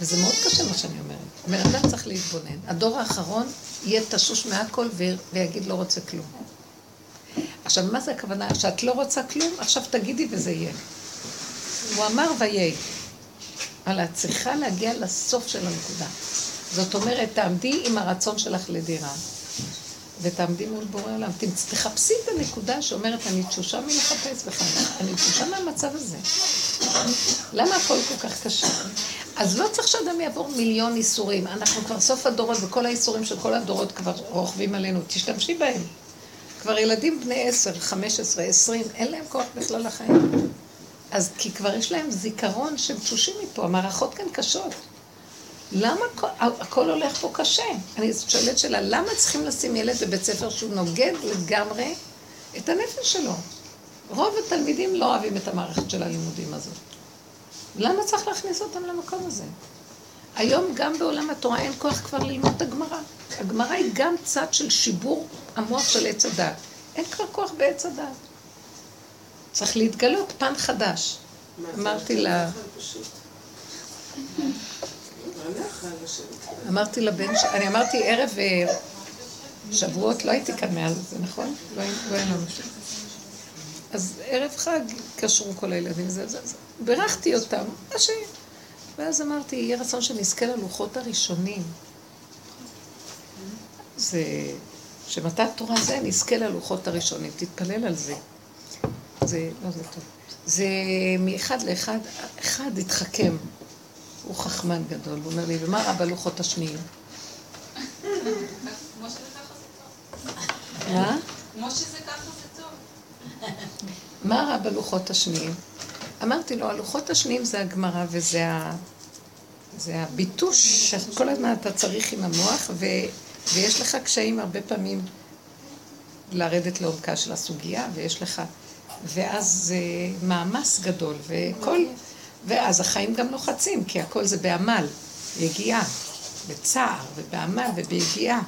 וזה מאוד קשה מה שאני אומרת. בן אדם צריך להתבונן. הדור האחרון יהיה תשוש מהכל ויגיד לא רוצה כלום. עכשיו, מה זה הכוונה? שאת לא רוצה כלום? עכשיו תגידי וזה יהיה. הוא אמר ויהי. אבל את צריכה להגיע לסוף של הנקודה. זאת אומרת, תעמדי עם הרצון שלך לדירה, ותעמדי מול בורא עולם. תחפשי את הנקודה שאומרת, אני תשושה מלחפש בכלל, אני תשושה מהמצב הזה. למה הכל כל כך קשה? אז לא צריך שאדם יעבור מיליון איסורים. אנחנו כבר סוף הדורות, וכל האיסורים של כל הדורות כבר רוכבים עלינו. תשתמשי בהם. כבר ילדים בני עשר, חמש עשרה, עשרים, אין להם כוח בכלל לחיים. אז כי כבר יש להם זיכרון שהם תשושים מפה, המערכות כאן קשות. למה הכל הולך פה קשה? אני שואלת שאלה, למה צריכים לשים ילד בבית ספר שהוא נוגד לגמרי את הנפש שלו? רוב התלמידים לא אוהבים את המערכת של הלימודים הזאת. למה צריך להכניס אותם למקום הזה? היום גם בעולם התורה אין כוח כבר ללמוד את הגמרא. הגמרא היא גם צד של שיבור המוח של עץ הדת. אין כבר כוח בעץ הדת. צריך להתגלות פן חדש. אמרתי לה... אמרתי לבן. אני אמרתי ערב אה, שבועות, לא הייתי כאן מאז, זה נכון? לא היה לנו שם. אז ערב חג קשרו כל הילדים, זה, זה, זה. בירכתי אותם, ש... ואז אמרתי, יהיה רצון שנזכה ללוחות הראשונים. זה, שמתת תורה זה, נזכה ללוחות הראשונים, תתפלל על זה. זה, לא זה טוב. זה מאחד לאחד, אחד התחכם. הוא חכמן גדול, הוא אומר לי, ומה רע בלוחות השניים? מה? כמו שזה ככה זה טוב. מה רע בלוחות השניים? אמרתי לו, הלוחות השניים זה הגמרא וזה ה... זה הביטוש שכל הזמן אתה צריך עם המוח, ו... ויש לך קשיים הרבה פעמים לרדת לעומקה של הסוגיה, ויש לך... ואז זה מאמץ גדול, וכל... ואז החיים גם לוחצים, כי הכל זה בעמל, יגיעה, בצער, ובעמל וביגיעה.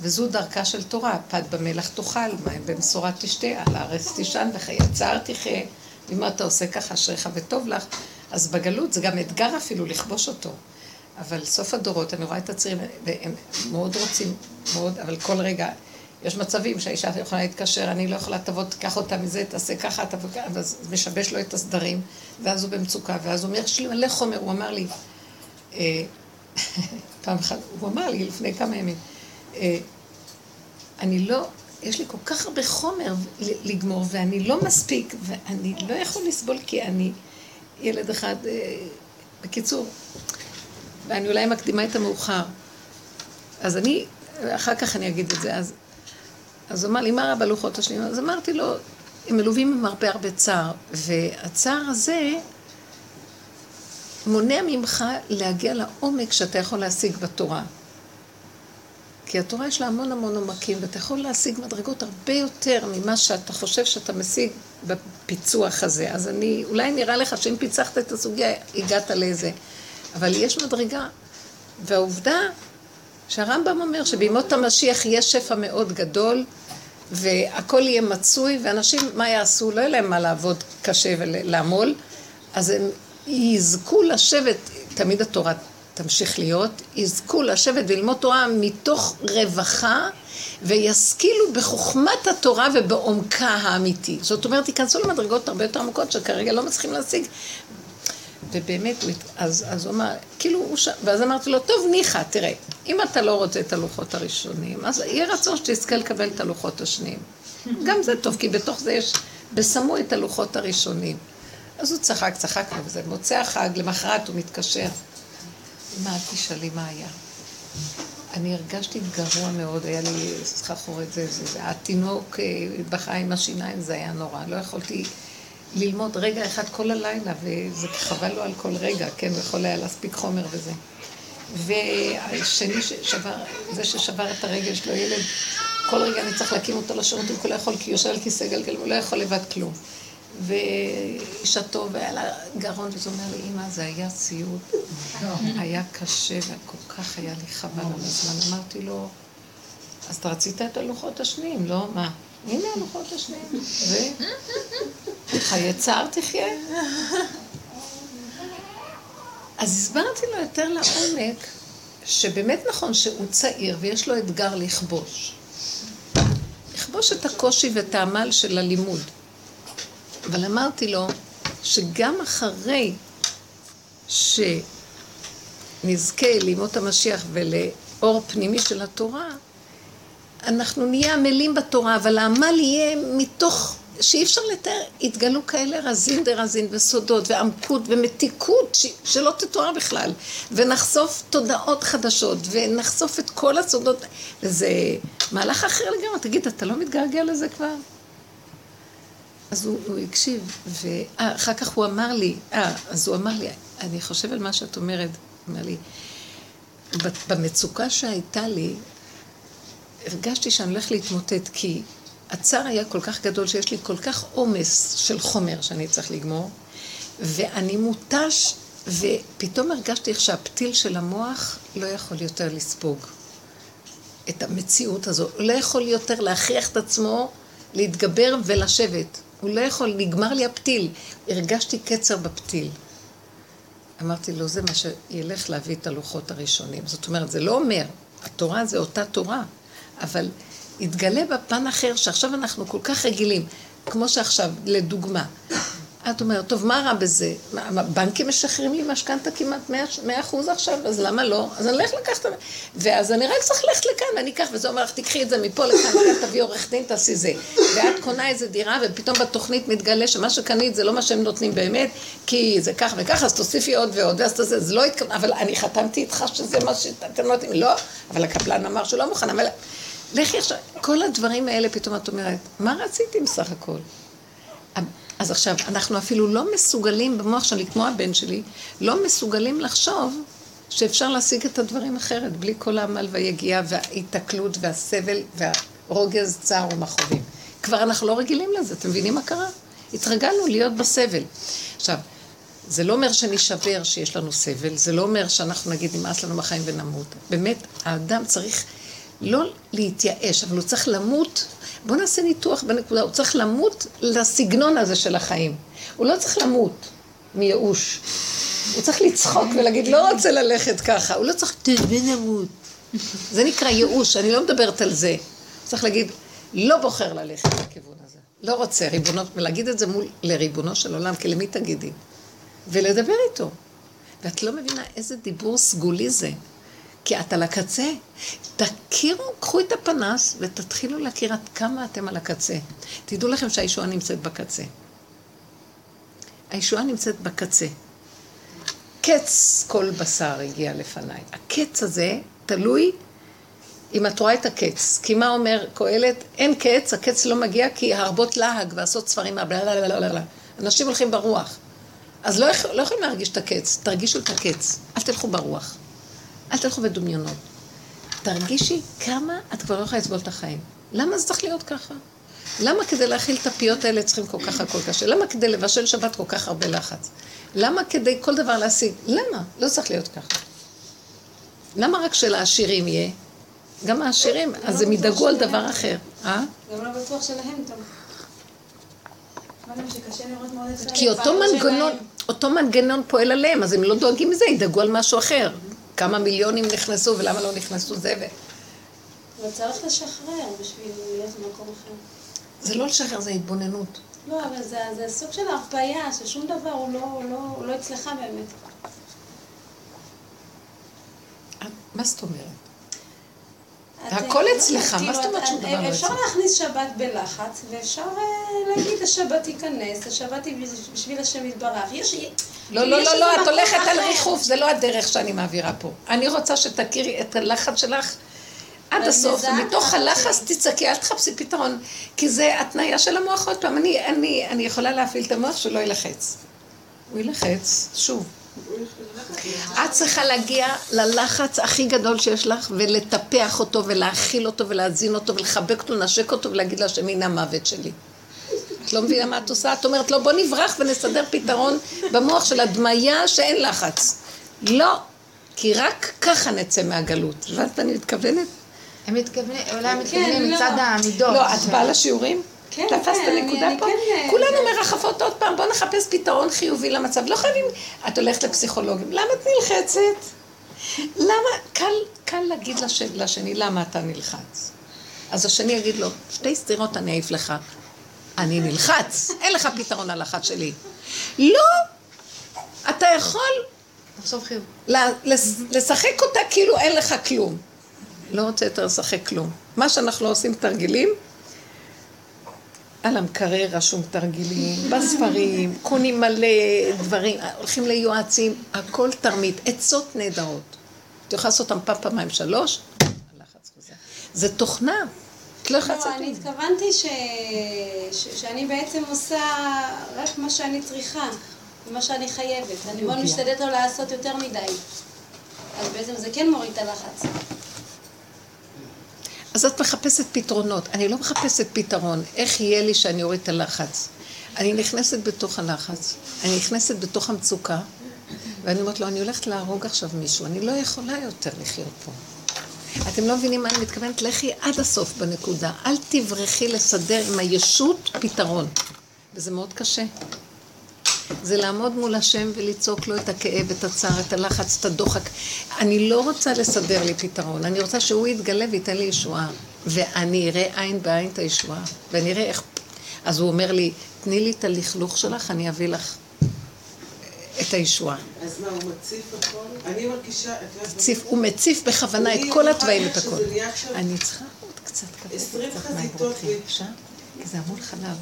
וזו דרכה של תורה, פת במלח תאכל, מים במשורה תשתה, על הארץ תישן וחיי צער תחיה. אם אתה עושה ככה, אשריך וטוב לך, אז בגלות זה גם אתגר אפילו לכבוש אותו. אבל סוף הדורות, אני רואה את הצעירים, והם מאוד רוצים, מאוד, אבל כל רגע, יש מצבים שהאישה יכולה להתקשר, אני לא יכולה, תבוא, תיקח אותה מזה, תעשה ככה, תבוא ככה, ואז משבש לו את הסדרים, ואז הוא במצוקה, ואז הוא אומר, יש לי מלא חומר, הוא אמר לי, אה, פעם אחת, הוא אמר לי לפני כמה ימים, אה, אני לא, יש לי כל כך הרבה חומר לגמור, ואני לא מספיק, ואני לא יכול לסבול כי אני ילד אחד, אה, בקיצור, ואני אולי מקדימה את המאוחר. אז אני, אחר כך אני אגיד את זה, אז, אז הוא אמר לי, מה רע בלוחות השניים? אז אמרתי לו, הם מלווים עם הרבה הרבה צער, והצער הזה מונע ממך להגיע לעומק שאתה יכול להשיג בתורה. כי התורה יש לה המון המון עומקים, ואתה יכול להשיג מדרגות הרבה יותר ממה שאתה חושב שאתה משיג בפיצוח הזה. אז אני, אולי נראה לך שאם פיצחת את הסוגיה, הגעת לאיזה. אבל יש מדרגה. והעובדה שהרמב"ם אומר שבימות המשיח יש שפע מאוד גדול, והכל יהיה מצוי, ואנשים, מה יעשו? לא יהיה להם מה לעבוד קשה ולעמול, אז הם יזכו לשבת, תמיד התורה תמשיך להיות, יזכו לשבת וללמוד תורה מתוך רווחה וישכילו בחוכמת התורה ובעומקה האמיתי. זאת אומרת, ייכנסו למדרגות הרבה יותר עמוקות שכרגע לא מצליחים להשיג. ובאמת, אז, אז הוא אמר, כאילו, הוא ש... ואז אמרתי לו, טוב, ניחא, תראה, אם אתה לא רוצה את הלוחות הראשונים, אז יהיה רצון שתזכה לקבל את הלוחות השניים. גם זה טוב, כי בתוך זה יש, בשמו את הלוחות הראשונים. אז הוא צחק, צחקנו וזה. מוצא החג, למחרת הוא מתקשר. אל תשאלי מה היה. אני הרגשתי גרוע מאוד, היה לי סחרחורת, זה, זה, זה. התינוק אה, בכה עם השיניים, זה היה נורא. לא יכולתי ללמוד רגע אחד כל הלילה, וזה חבל לו על כל רגע, כן, הוא יכול היה להספיק חומר וזה. והשני ששבר, זה ששבר את הרגל שלו, ילד, כל רגע אני צריך להקים אותו לשירותים, הוא לא יכול, כי הוא יושב על כיסא גלגל, הוא לא יכול לבד כלום. ואישתו, והיה לה גרון, וזה אומר לי, אמא, זה היה סיוט, היה קשה, וכל כך היה לי חבל על הזמן. אמרתי לו, אז אתה רצית את הלוחות השניים, לא? מה? הנה הלוחות השניים. ו... חיי צער תחיה. אז הסברתי לו יותר לעומק, שבאמת נכון שהוא צעיר ויש לו אתגר לכבוש. לכבוש את הקושי ואת העמל של הלימוד. אבל אמרתי לו שגם אחרי שנזכה לימות המשיח ולאור פנימי של התורה, אנחנו נהיה עמלים בתורה, אבל העמל יהיה מתוך שאי אפשר לתאר, התגלו כאלה רזין דרזין וסודות ועמקות ומתיקות ש... שלא תתואר בכלל. ונחשוף תודעות חדשות ונחשוף את כל הסודות. וזה מהלך אחר לגמרי, תגיד, אתה לא מתגעגע לזה כבר? אז הוא, הוא הקשיב, ואחר כך הוא אמר לי, אה, אז הוא אמר לי, אני חושב על מה שאת אומרת, הוא אמר לי, במצוקה שהייתה לי, הרגשתי שאני הולך להתמוטט, כי הצער היה כל כך גדול שיש לי כל כך עומס של חומר שאני צריך לגמור, ואני מותש, ופתאום הרגשתי איך שהפתיל של המוח לא יכול יותר לספוג את המציאות הזו. הוא לא יכול יותר להכריח את עצמו להתגבר ולשבת. הוא לא יכול, נגמר לי הפתיל. הרגשתי קצר בפתיל. אמרתי לו, זה מה שילך להביא את הלוחות הראשונים. זאת אומרת, זה לא אומר, התורה זה אותה תורה, אבל יתגלה בפן אחר, שעכשיו אנחנו כל כך רגילים, כמו שעכשיו, לדוגמה. את אומרת, טוב, מה רע בזה? הבנקים משחררים לי משכנתה כמעט 100 אחוז עכשיו, אז למה לא? אז אני אלך לקחת... ואז אני רק צריך ללכת לכאן, ואני אקח, וזה אומר לך, תקחי את זה מפה לכאן, תביאי עורך דין, תעשי זה. ואת קונה איזה דירה, ופתאום בתוכנית מתגלה שמה שקנית זה לא מה שהם נותנים באמת, כי זה כך וכך, אז תוסיפי עוד ועוד, ואז תעשה, זה לא התכוון, אבל אני חתמתי איתך שזה מה שאתם נותנים. לא, אבל הקבלן אמר שהוא לא מוכן, אבל... לכי עכשיו, כל הדברים האלה פתאום את אומרת, מה רציתי בסך הכל? אז עכשיו, אנחנו אפילו לא מסוגלים במוח שלי, כמו הבן שלי, לא מסוגלים לחשוב שאפשר להשיג את הדברים אחרת, בלי כל העמל והיגיעה וההיתקלות והסבל והרוגז, צער ומכאובים. כבר אנחנו לא רגילים לזה, אתם מבינים מה קרה? התרגלנו להיות בסבל. עכשיו, זה לא אומר שנישבר שיש לנו סבל, זה לא אומר שאנחנו נגיד נמאס לנו מהחיים ונמות. באמת, האדם צריך לא להתייאש, אבל הוא צריך למות, בואו נעשה ניתוח בנקודה, הוא צריך למות לסגנון הזה של החיים. הוא לא צריך למות מייאוש. הוא צריך לצחוק ולהגיד, לא רוצה ללכת ככה. הוא לא צריך, תביא נמות. זה נקרא ייאוש, אני לא מדברת על זה. צריך להגיד, לא בוחר ללכת לכיוון הזה. לא רוצה, ריבונו, ולהגיד את זה מול, לריבונו של עולם, כי למי תגידי? ולדבר איתו. ואת לא מבינה איזה דיבור סגולי זה. כי את על הקצה. תכירו, קחו את הפנס ותתחילו להכיר עד כמה אתם על הקצה. תדעו לכם שהישועה נמצאת בקצה. הישועה נמצאת בקצה. קץ כל בשר הגיע לפניי. הקץ הזה תלוי אם את רואה את הקץ. כי מה אומר קהלת? אין קץ, הקץ לא מגיע כי הרבות להג ועשות ספרים מהבלה אנשים הולכים ברוח. אז לא, לא יכולים להרגיש את הקץ, תרגישו את הקץ, אל תלכו ברוח. אל תלכו בדמיונות. תרגישי כמה את כבר לא יכולה לסבול את החיים. למה זה צריך להיות ככה? למה כדי להכיל את הפיות האלה צריכים כל כך הכל קשה? למה כדי לבשל שבת כל כך הרבה לחץ? למה כדי כל דבר להשיג? למה? לא צריך להיות ככה. למה רק שלעשירים יהיה? גם העשירים, אז הם ידאגו על דבר אחר. אה? גם לא בטוח שלהם טוב. כי אותו מנגנון, אותו מנגנון פועל עליהם, אז הם לא דואגים מזה, ידאגו על משהו אחר. כמה מיליונים נכנסו ולמה לא נכנסו זה ו... אבל צריך לשחרר בשביל להיות במקום אחר. זה לא לשחרר, זה התבוננות. לא, אבל זה, זה סוג של הרפאיה, ששום דבר הוא לא, הוא לא, הוא לא אצלך באמת. מה זאת אומרת? הכל אצלך, מה זאת אומרת שום דבר לא? אפשר להכניס שבת בלחץ, ואפשר אה, להגיד השבת ייכנס, השבת היא בשביל השם יתברך. יש... לא, לא, לא, לא, את הולכת על ריחוף, זה לא הדרך שאני מעבירה פה. אני רוצה שתכירי את הלחץ שלך עד הסוף, ומתוך הלחץ תצעקי, אל תחפשי פתרון, כי זה התניה של המוח עוד פעם. אני, אני, אני יכולה להפעיל את המוח שלא ילחץ. הוא ילחץ, שוב. את צריכה להגיע ללחץ הכי גדול שיש לך, ולטפח אותו, ולהכיל אותו, ולהזין אותו, ולחבק אותו, לנשק אותו, ולהגיד לה שמין המוות שלי. את לא מבינה מה את עושה? את אומרת, לא, בוא נברח ונסדר פתרון במוח של הדמיה שאין לחץ. לא, כי רק ככה נצא מהגלות. הבנת אני מתכוונת? הם מתכוונים, אולי הם מתכוונים מצד המידות. לא, את באה לשיעורים? כן, תפסת כן, נקודה פה? כן, כולנו מרחפות עוד פעם, בואו נחפש פתרון חיובי למצב. לא חייבים, את הולכת לפסיכולוגים, למה את נלחצת? למה, קל, קל להגיד לשני למה אתה נלחץ. אז השני יגיד לו, שתי סטירות אני אעיף לך. אני נלחץ, אין לך פתרון על אחת שלי. לא, אתה יכול. לשחק אותה כאילו אין לך כלום. לא רוצה יותר לשחק כלום. מה שאנחנו לא עושים תרגילים, על המקרר רשום תרגילים, בספרים, קונים מלא דברים, הולכים ליועצים, הכל תרמית, עצות נהדרות. את יכולה לעשות אותם פעם, פעמיים, שלוש, הלחץ חוזר. זה תוכנה. את לא יכולה לא, אני התכוונתי ש... ש... שאני בעצם עושה רק מה שאני צריכה, מה שאני חייבת. אני מאוד משתדלת לא לעשות יותר מדי. אז בעצם זה כן מוריד את הלחץ. אז את מחפשת פתרונות. אני לא מחפשת פתרון. איך יהיה לי שאני אוריד את הלחץ? אני נכנסת בתוך הלחץ, אני נכנסת בתוך המצוקה, ואני אומרת לו, אני הולכת להרוג עכשיו מישהו, אני לא יכולה יותר לחיות פה. אתם לא מבינים מה אני מתכוונת? לכי עד הסוף בנקודה. אל תברחי לסדר עם הישות פתרון. וזה מאוד קשה. זה לעמוד מול השם ולצעוק לו את הכאב, את הצער, את הלחץ, את הדוחק. אני לא רוצה לסדר לי פתרון, אני רוצה שהוא יתגלה וייתן לי ישועה. ואני אראה עין בעין את הישועה, ואני אראה איך... אז הוא אומר לי, תני לי את הלכלוך שלך, אני אביא לך את הישועה. אז מה, הוא מציף הכל? אני מרגישה... מציף, הוא מציף בכוונה את כל התוואים, את הכל. אני צריכה עוד קצת קפה. עשרים חזיתות. אפשר? כי זה המון חלב.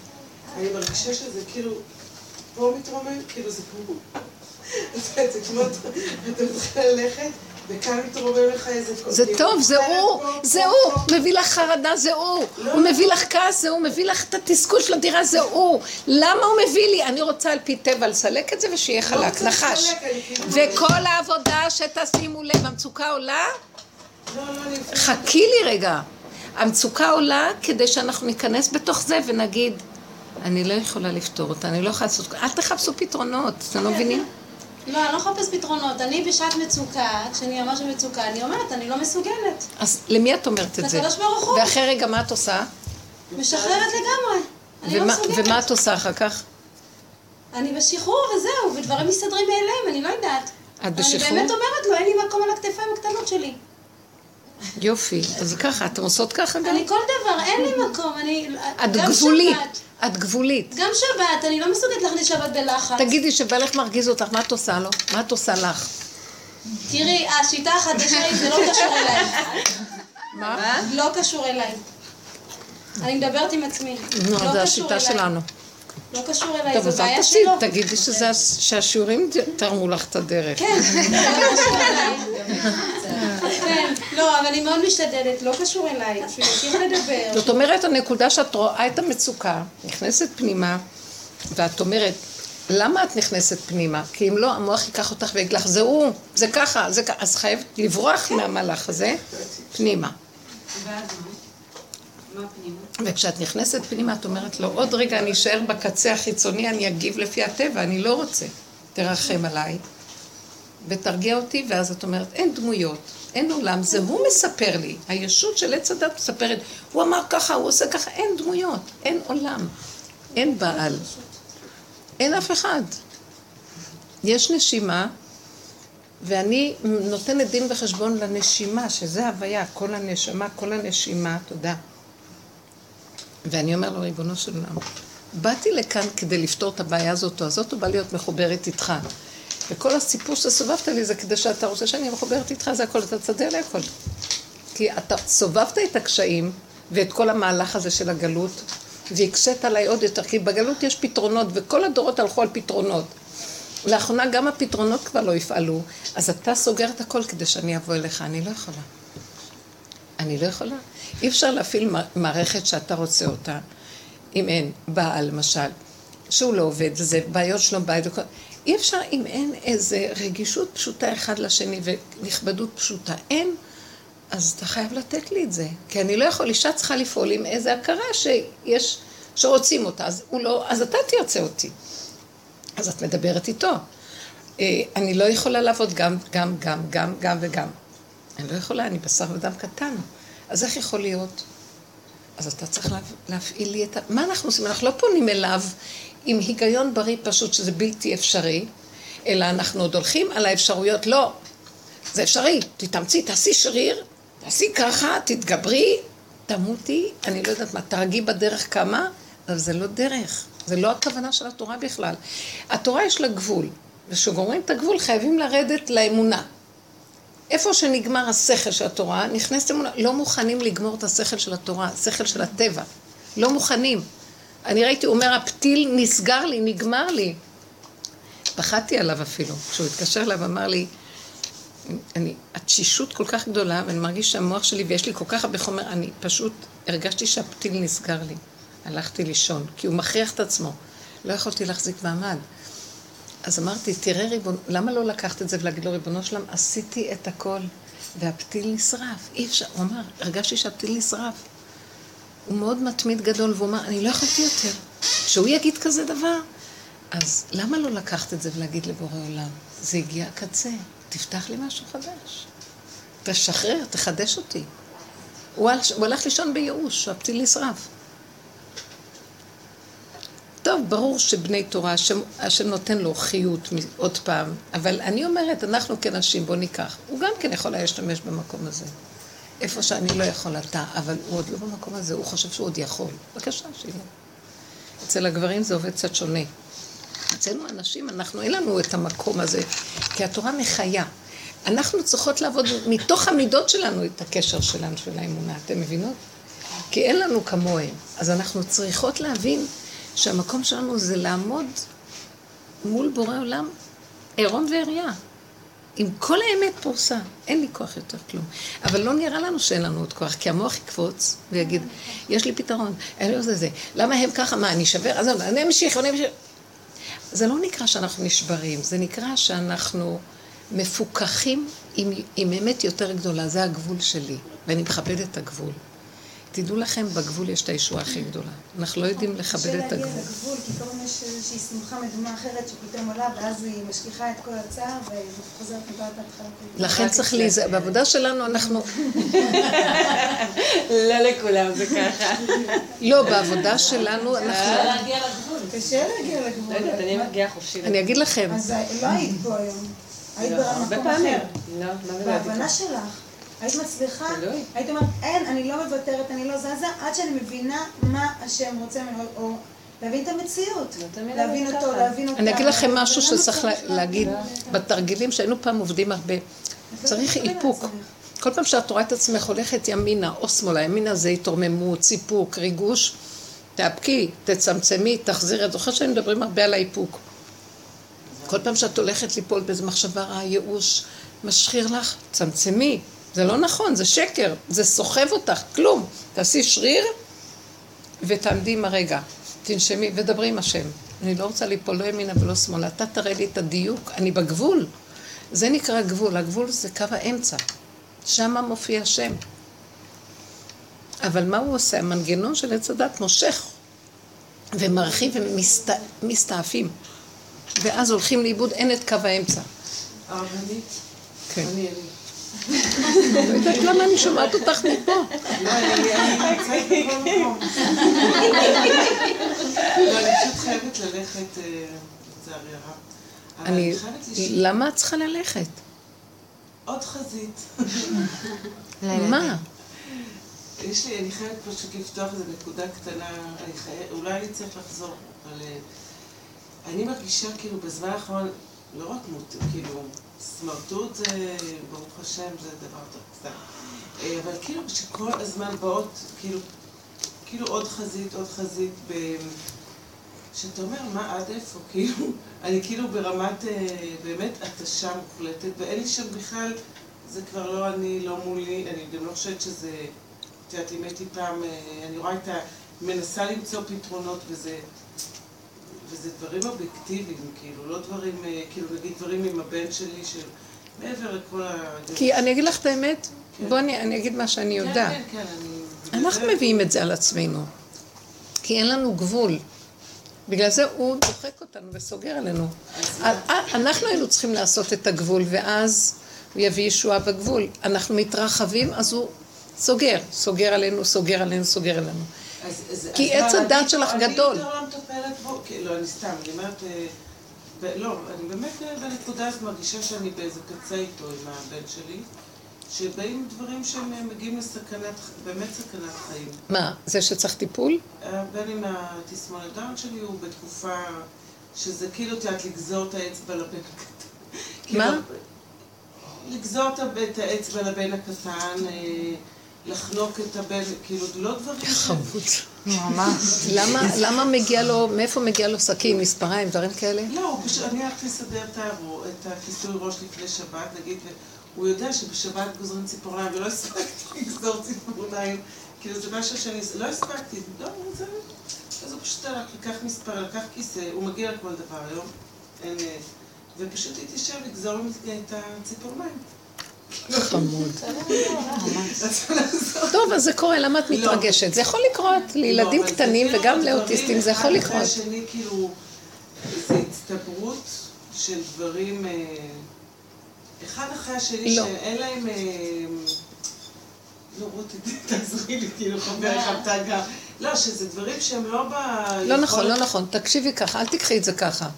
אני מרגישה שזה כאילו... פה מתרומם, כאילו זה כמו... זה כמו... אתה מתחיל ללכת, וכאן מתרומם לך איזה... זה טוב, זה הוא, זה הוא, מביא לך חרדה, זה הוא, לא, הוא מביא לך כעס, זה הוא, מביא לך את התסכול של הדירה, זה הוא. למה הוא מביא לי? אני רוצה על פי טבע לסלק את זה ושיהיה לא חלק, נחש. כאילו וכל העבודה שתשימו לב, המצוקה עולה? לא, חכי לי רגע. המצוקה עולה כדי שאנחנו ניכנס בתוך זה ונגיד, אני לא יכולה לפתור אותה, אני לא יכולה לעשות... אל תחפשו פתרונות, אתם לא מבינים? לא, אני לא מחפש פתרונות. אני בשעת מצוקה, כשאני ממש במצוקה, אני אומרת, אני לא מסוגלת. אז למי את אומרת את זה? לקדוש ברוך הוא. ואחרי רגע מה את עושה? משחררת לגמרי. אני לא מסוגלת. ומה את עושה אחר כך? אני בשחרור וזהו, ודברים מסתדרים מאליהם, אני לא יודעת. את בשחרור? אני באמת אומרת לו, אין לי מקום על הכתפיים הקטנות שלי. יופי, אז ככה, אתם עושות ככה גם? אני כל דבר, אין לי מקום, אני... את גבולית. את גבולית. גם שבת, אני לא מסוגלת להכניס שבת בלחץ. תגידי שבעלך מרגיז אותך, מה את עושה לו? מה את עושה לך? תראי, השיטה החדשה היא, זה לא קשור אליי. מה? לא קשור אליי. אני מדברת עם עצמי. נו, לא זה השיטה שלנו. לא קשור אליי, זו בעיה שלו. טוב, אז אל תגידי שהשיעורים תרמו לך את הדרך. כן, לא קשור אליי. כן, לא, אבל אני מאוד משתדלת, לא קשור אליי, שימשיך לדבר. זאת אומרת, הנקודה שאת רואה את המצוקה, נכנסת פנימה, ואת אומרת, למה את נכנסת פנימה? כי אם לא, המוח ייקח אותך ויגיד לך, זה הוא, זה ככה, זה ככה, אז חייבת לברוח מהמהלך הזה פנימה. וכשאת נכנסת פנימה, את אומרת לו, עוד רגע אני אשאר בקצה החיצוני, אני אגיב לפי הטבע, אני לא רוצה. תרחם עליי, ותרגיע אותי, ואז את אומרת, אין דמויות, אין עולם, זה הוא מספר לי. הישות של עץ הדת מספרת, הוא אמר ככה, הוא עושה ככה, אין דמויות, אין עולם, אין בעל, אין אף אחד. יש נשימה, ואני נותנת דין וחשבון לנשימה, שזה הוויה, כל הנשמה, כל הנשימה, תודה. ואני אומר לו, ריבונו של עולם, באתי לכאן כדי לפתור את הבעיה הזאת או הזאת, או בא להיות מחוברת איתך. וכל הסיפור שסובבת לי זה כדי שאתה רוצה שאני מחוברת איתך, זה הכל, אתה תסדר לי הכל. כי אתה סובבת את הקשיים ואת כל המהלך הזה של הגלות, והקשית עליי עוד יותר, כי בגלות יש פתרונות, וכל הדורות הלכו על פתרונות. לאחרונה גם הפתרונות כבר לא יפעלו, אז אתה סוגר את הכל כדי שאני אבוא אליך, אני לא יכולה. אני לא יכולה. אי אפשר להפעיל מערכת שאתה רוצה אותה, אם אין בעל למשל, שהוא לא עובד, זה בעיות שלו בית, אי אפשר אם אין איזה רגישות פשוטה אחד לשני ונכבדות פשוטה. אין, אז אתה חייב לתת לי את זה. כי אני לא יכול, אישה צריכה לפעול עם איזה הכרה שיש, שרוצים אותה, אז, לא, אז אתה תרצה אותי. אז את מדברת איתו. אה, אני לא יכולה לעבוד גם, גם, גם, גם, גם וגם. אני לא יכולה, אני בשר ודם קטן. אז איך יכול להיות? אז אתה צריך להפעיל לי את ה... מה אנחנו עושים? אנחנו לא פונים אליו עם היגיון בריא פשוט שזה בלתי אפשרי, אלא אנחנו עוד הולכים על האפשרויות. לא, זה אפשרי, תתאמצי, תעשי שריר, תעשי ככה, תתגברי, תמותי, אני לא יודעת מה, תרגי בדרך כמה, אבל זה לא דרך, זה לא הכוונה של התורה בכלל. התורה יש לה גבול. וכשגומרים את הגבול חייבים לרדת לאמונה. איפה שנגמר השכל של התורה, נכנסת אמונה. לא מוכנים לגמור את השכל של התורה, השכל של הטבע. לא מוכנים. אני ראיתי, הוא אומר, הפתיל נסגר לי, נגמר לי. פחדתי עליו אפילו. כשהוא התקשר אליו, אמר לי, אני, התשישות כל כך גדולה, ואני מרגיש שהמוח שלי, ויש לי כל כך הרבה חומר, אני פשוט הרגשתי שהפתיל נסגר לי. הלכתי לישון, כי הוא מכריח את עצמו. לא יכולתי להחזיק מעמד. אז אמרתי, תראה ריבון, למה לא לקחת את זה ולהגיד לו, ריבונו שלם, עשיתי את הכל, והפתיל נשרף. אי אפשר, הוא אמר, הרגשתי שהפתיל נשרף. הוא מאוד מתמיד גדול, והוא אמר, אני לא יכולתי יותר. שהוא יגיד כזה דבר, אז למה לא לקחת את זה ולהגיד לבורא עולם, זה הגיע הקצה, תפתח לי משהו חדש. תשחרר, תחדש אותי. הוא, הלך לישון בייאוש, הפתיל נשרף. טוב, ברור שבני תורה, השם, השם נותן לו חיות עוד פעם, אבל אני אומרת, אנחנו כנשים, בוא ניקח. הוא גם כן יכול להשתמש במקום הזה. איפה שאני לא יכול אתה, אבל הוא עוד לא במקום הזה, הוא חושב שהוא עוד יכול. בבקשה, שיהיה. אצל הגברים זה עובד קצת שונה. אצלנו הנשים, אנחנו, אין לנו את המקום הזה, כי התורה מחיה. אנחנו צריכות לעבוד מתוך המידות שלנו את הקשר שלנו של האמונה, אתם מבינות? כי אין לנו כמוהם. אז אנחנו צריכות להבין שהמקום שלנו זה לעמוד מול בורא עולם עירום ועריה. עם כל האמת פורסה, אין לי כוח יותר כלום. אבל לא נראה לנו שאין לנו עוד כוח, כי המוח יקפוץ ויגיד, יש לי פתרון, אין לי עוד זה. למה הם ככה? מה, אני אשבר? אז אני אמשיך, אני אמשיך. זה לא נקרא שאנחנו נשברים, זה נקרא שאנחנו מפוכחים עם, עם אמת יותר גדולה, זה הגבול שלי, ואני מכבדת את הגבול. תדעו לכם, בגבול יש את הישועה הכי גדולה. אנחנו לא יודעים לכבד את הגבול. קשה להגיע לגבול, כי כל פעם יש איזושהי שמחה מדומה אחרת שפתאום עולה, ואז היא משכיחה את כל הצער, וחוזרת מבעד להתחלה. לכן צריך להיזהר. בעבודה שלנו אנחנו... לא לכולם זה ככה. לא, בעבודה שלנו אנחנו... קשה להגיע לגבול. קשה להגיע לגבול. לא יודעת, אני מגיעה חופשי. אני אגיד לכם. אז לא היית פה היום. היית לא, במקום אחר. לא, מה זה בהבנה שלך. היית מצליחה, היית אומרת, אין, אני לא מוותרת, אני לא זזה, עד שאני מבינה מה השם רוצה ממנו, או להבין את המציאות, להבין אותו, להבין אותה. אני אגיד לכם משהו שצריך להגיד בתרגילים שהיינו פעם עובדים הרבה. צריך איפוק. כל פעם שאת רואה את עצמך הולכת ימינה או שמאלה, ימינה זה התרוממות, סיפוק, ריגוש, תאפקי, תצמצמי, תחזירי. את זוכרת שאני מדברים הרבה על האיפוק. כל פעם שאת הולכת ליפול באיזו מחשבה רעה, ייאוש, משחיר לך, צמצמי, זה לא נכון, זה שקר, זה סוחב אותך, כלום. תעשי שריר ותעמדי עם הרגע. תנשמי ודברי עם השם. אני לא רוצה ליפול לא ימינה ולא שמאלה. אתה תראה לי את הדיוק, אני בגבול. זה נקרא גבול, הגבול זה קו האמצע. שם מופיע השם. אבל מה הוא עושה? המנגנון של עץ הדת מושך ומרחיב ומסתעפים. ואז הולכים לאיבוד, אין את קו האמצע. הרבנית? כן. אני. לא יודעת למה אני שומעת אותך מפה. לא, אני פשוט חייבת ללכת, אה, לצערי הרב. אני... למה את צריכה ללכת? עוד חזית. מה? יש לי, אני חייבת פשוט לפתוח איזו נקודה קטנה, אולי אני צריך לחזור, אבל אה, אני מרגישה כאילו בזמן האחרון, לא רק מות, כאילו, סמרטוט זה, ברוך השם, זה דבר טוב, סתם. אה, אבל כאילו שכל הזמן באות, כאילו, כאילו עוד חזית, עוד חזית, ב... שאתה אומר, מה עד איפה? כאילו, אני כאילו ברמת אה, באמת התשה מוחלטת, ואין לי שם בכלל, זה כבר לא אני, לא מולי, אני גם לא חושבת שזה, את יודעת, אם הייתי פעם, אה, אני רואה את ה... מנסה למצוא פתרונות, וזה... וזה דברים אובייקטיביים, כאילו, לא דברים, אה, כאילו, נגיד דברים עם הבן שלי, של מעבר לכל ה... כי אני אגיד לך את האמת, כן. בואי אני, אני אגיד מה שאני כן, יודעת. כן, כן, כן, אני... אנחנו מביאים את זה על עצמנו, כי אין לנו גבול. בגלל זה הוא דוחק אותנו וסוגר עלינו. אנחנו היינו צריכים לעשות את הגבול, ואז הוא יביא ישועה בגבול. אנחנו מתרחבים, אז הוא סוגר. סוגר עלינו, סוגר עלינו, סוגר עלינו. כי עץ הדת שלך גדול. אני יותר לא מטפלת בו, לא, אני סתם, אני אומרת, אה, לא, אני באמת אה, בנקודה הזאת מרגישה שאני באיזה קצה איתו עם הבן שלי. שבאים דברים שהם אה, מגיעים לסכנת, באמת סכנת חיים. מה, זה שצריך טיפול? הבן עם התסמונת דאון שלי הוא בתקופה שזה כאילו, את יודעת, לגזור את האצבע לבן הקטן. מה? כאילו, לגזור את האצבע לבן הקטן, לחנוק את הבן, כאילו, לא דברים... חמוד. ממש. למה מגיע לו, מאיפה מגיע לו סכין, מספריים, דברים כאלה? לא, אני הלכתי לסדר את הכיסוי ראש לפני שבת, נגיד, והוא יודע שבשבת גוזרים ציפורניים, ולא הספקתי לגזור ציפורניים. כאילו זה משהו שאני... לא הספקתי, לא, זה... אז הוא פשוט הלך, לקח מספר, לקח כיסא, הוא מגיע לכל דבר היום, אין... אה, ופשוט התיישב לגזור את הציפורניים. חמוד. טוב, אז זה קורה, למה את לא. מתרגשת? זה יכול לקרות לילדים לא, קטנים וגם כאילו לאוטיסטים, זה יכול לקרות. השני, כאילו, זה הצטברות של דברים, אה, אחד אחרי השני, לא. שאין להם... אה, לא, רותי, תעזרי לי, כאילו, חבר אחד תגה. לא, שזה דברים שהם לא ב... לא נכון, לא נכון. תקשיבי ככה, אל תקחי את זה ככה.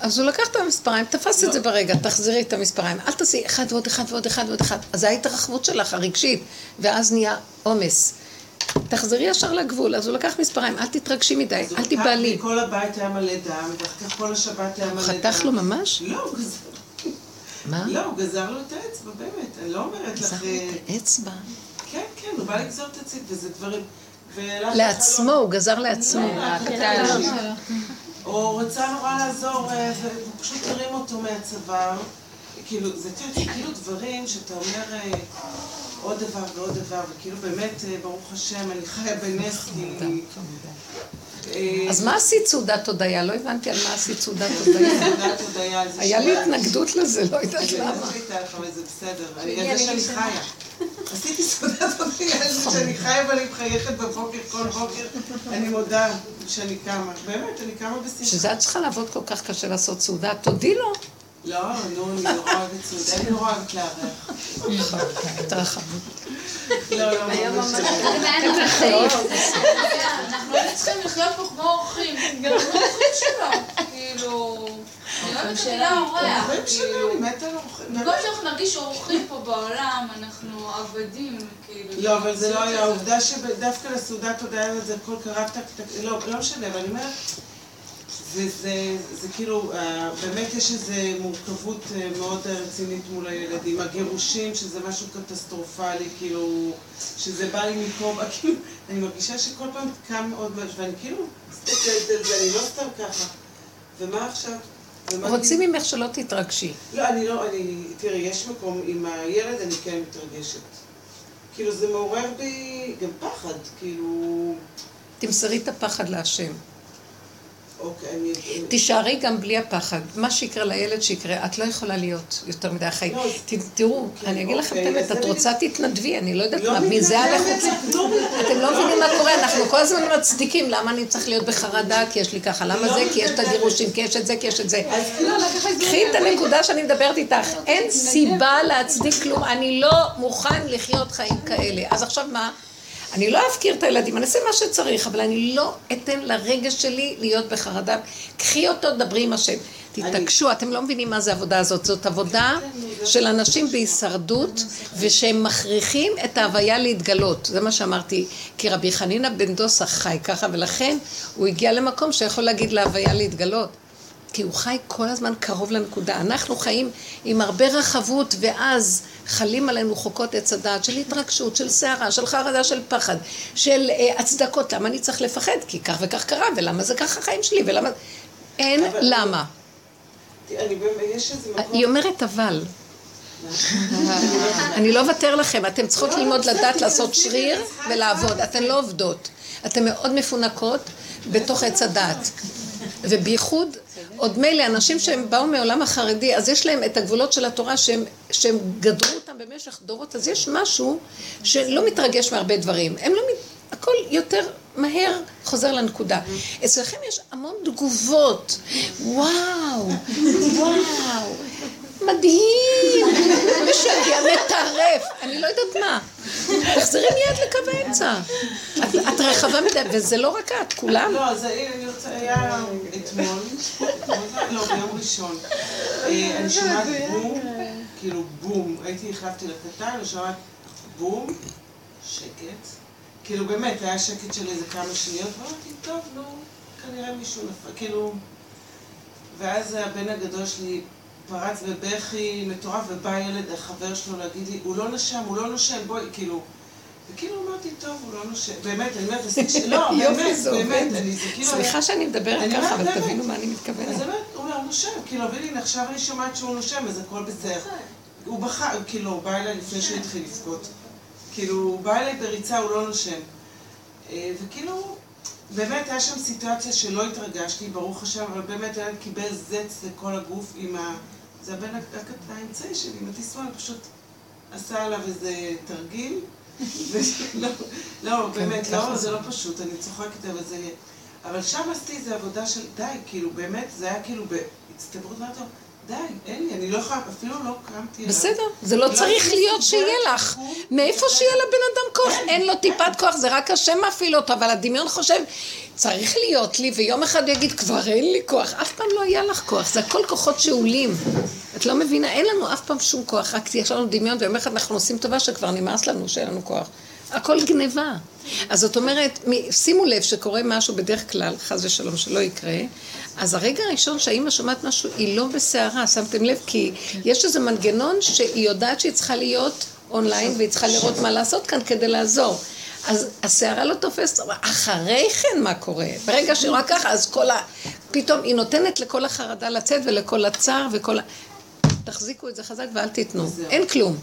אז הוא לקח את המספריים, תפס את זה ברגע, תחזירי את המספריים. אל תעשי אחד ועוד אחד ועוד אחד ועוד אחד. אז זו ההתרחבות שלך, הרגשית, ואז נהיה עומס. תחזרי ישר לגבול, אז הוא לקח מספריים, אל תתרגשי מדי, אל תיבהלי. אז הוא כל הבית היה מלא דם, ואחר כך כל השבת היה מלא דם. חתך לו ממש? לא, הוא גזר. מה? לא, הוא גזר לו את האצבע, באמת, אני לא אומרת לך... גזר לו את האצבע? כן, כן, הוא בא לגזור את האצבע, וזה דברים... לעצמו, הוא גזר לעצמו. או רצה נורא לעזור, אה, ופשוט הרים אותו מהצוואר. כאילו, זה כאילו דברים שאתה אומר אה, עוד דבר ועוד דבר, וכאילו באמת, אה, ברוך השם, אני חיה בנס, כי... אז מה עשית סעודת הודיה? לא הבנתי על מה עשית סעודת הודיה. היה לי התנגדות לזה, לא יודעת למה. זה בסדר, על זה שאני חיה. עשיתי סעודת הודיה זה שאני חיה ואני מחייכת בבוקר כל בוקר. אני מודה שאני קמה. באמת, אני קמה בשמחה. שזה את צריכה לעבוד כל כך קשה לעשות סעודה, תודי לו. לא, נו, אני נורא אוהבת סעודה, אני נורא אוהבת לארח. יותר רחבות. לא, לא, ממש אנחנו לא צריכים לחיות פה כמו אורחים. גם אורחים שלו. כאילו... אני אוהבת את המילה אורח. כאילו. אני מתה על אורחים. במקום שאנחנו נרגיש אורחים פה בעולם, אנחנו עבדים, כאילו. לא, אבל זה לא היה. העובדה שדווקא לסעודת הודעה זה הכל קרה לא, לא משנה, אבל אני אומרת... וזה זה כאילו, אה, באמת יש איזו מורכבות אה, מאוד רצינית מול הילדים. הגירושים, שזה משהו קטסטרופלי, כאילו, שזה בא לי מפה, כאילו, אני מרגישה שכל פעם קם עוד משהו, ואני כאילו מסתכלת על זה, אני לא סתם ככה. ומה עכשיו? רוצים ממך שלא תתרגשי. לא, אני לא, אני, תראי, יש מקום, עם הילד אני כן מתרגשת. כאילו, זה מעורר בי גם פחד, כאילו... תמסרי את הפחד להשם. אוקיי, תישארי גם בלי הפחד. מה שיקרה לילד שיקרה, את לא יכולה להיות יותר מדי חיים. לא, תראו, כן, אני אגיד לכם את אוקיי, האמת, את רוצה תתנדבי, אני לא יודעת לא מה, מזה על החוצה. אתם לא מבינים מה קורה, אנחנו כל הזמן מצדיקים למה אני צריך להיות בחרדה, כי יש לי ככה, למה לא זה, כי יש את הגירושים, כי יש את זה, כי יש את זה. קחי את הנקודה שאני מדברת איתך, אין סיבה להצדיק כלום, אני לא מוכן לחיות חיים כאלה. אז עכשיו מה? אני לא אפקיר את הילדים, אני אעשה מה שצריך, אבל אני לא אתן לרגש שלי להיות בחרדה. קחי אותו, דברי עם השם. תתעקשו, אתם לא מבינים מה זה העבודה הזאת. זאת עבודה של אנשים בהישרדות, ושהם מכריחים את ההוויה להתגלות. זה מה שאמרתי. כי רבי חנינא בן דוסה חי ככה, ולכן הוא הגיע למקום שיכול להגיד להוויה להתגלות. כי הוא חי כל הזמן קרוב לנקודה. אנחנו חיים עם הרבה רחבות, ואז חלים עלינו חוקות עץ הדעת של התרגשות, של סערה, של חרדה, של פחד, של אה, הצדקות. למה אני צריך לפחד? כי כך וכך קרה, ולמה זה ככה החיים שלי, ולמה... אין אבל... למה. היא אומרת אבל. אני לא אוותר לכם, אתן צריכות לא, ללמוד לדעת לעשות שריר ולעבוד, אתן לא עובדות. אתן מאוד מפונקות בתוך עץ הדעת. ובייחוד עוד מילא, אנשים שהם באו מעולם החרדי, אז יש להם את הגבולות של התורה שהם, שהם גדרו אותם במשך דורות, אז יש משהו שלא מתרגש מהרבה דברים. הם לא, הכל יותר מהר חוזר לנקודה. אצלכם יש המון תגובות. וואו, וואו. מדהים, משגע, מטרף, אני לא יודעת מה. תחזרי מיד לקו האמצע. את רחבה מדי, וזה לא רק את, כולם. לא, אז אני רוצה, היה אתמול, לא, ביום ראשון. אה, אני שומעת בום, כאילו בום, הייתי, החלפתי לקטן, אני שומעת בום, שקט. כאילו באמת, היה שקט של איזה כמה שניות, ואמרתי, טוב, נו, כנראה מישהו נפל, כאילו... ואז הבן הגדול שלי פרץ בבכי מטורף, ובא ילד, החבר שלו, להגיד לי, הוא לא נשם, הוא לא נושם, בואי, כאילו... וכאילו אמרתי, טוב, הוא לא נושם. באמת, אני אומרת, לא, באמת, באמת, אני, זה כאילו... סליחה שאני מדברת ככה, אבל תבינו מה אני מתכוונת. אז באמת, הוא אומר, נושם, כאילו, אבל הנה, עכשיו אני שומעת שהוא נושם, אז הכל בסדר. הוא בכה, כאילו, הוא בא אליי לפני שהוא התחיל לבכות. כאילו, הוא בא אליי בריצה, הוא לא נושם. אה, וכאילו, באמת, היה שם סיטואציה שלא התרגשתי, ברוך השם, אבל באמת הילד קיבל זץ לכל הגוף עם ה... זה הבן האמצעי שלי, התסמון, פשוט עשה עליו איזה תרגיל. לא, לא, באמת, כן, לא, זה לא פשוט, אני צוחקת, אבל זה... אבל שם עשיתי איזו עבודה של די, כאילו, באמת, זה היה כאילו בהצטברות, ואמרתי לו, די, אין לי, אני לא יכולה, אפילו לא קמתי בסדר, זה לא, לא צריך להיות שיהיה לך. מאיפה שיהיה לבן אדם כוח? אין לו טיפת כוח, זה רק השם מפעיל אותו, אבל הדמיון חושב, צריך להיות לי, ויום אחד הוא יגיד, כבר אין לי כוח. אף פעם לא היה לך כוח, זה הכל כוחות שאולים. את לא מבינה, אין לנו אף פעם שום כוח, רק יש לנו דמיון, ויום אחד אנחנו עושים טובה שכבר נמאס לנו שאין לנו כוח. הכל גניבה. אז זאת אומרת, שימו לב שקורה משהו בדרך כלל, חס ושלום שלא יקרה, אז הרגע הראשון שהאימא שומעת משהו, היא לא בסערה, שמתם לב? כי יש איזה מנגנון שהיא יודעת שהיא צריכה להיות אונליין והיא צריכה לראות מה לעשות כאן כדי לעזור. אז הסערה לא תופסת, אחרי כן מה קורה? ברגע שהיא רואה ככה, אז כל ה... פתאום היא נותנת לכל החרדה לצאת ולכל הצער וכל ה... תחזיקו את זה חזק ואל תיתנו. אין כלום.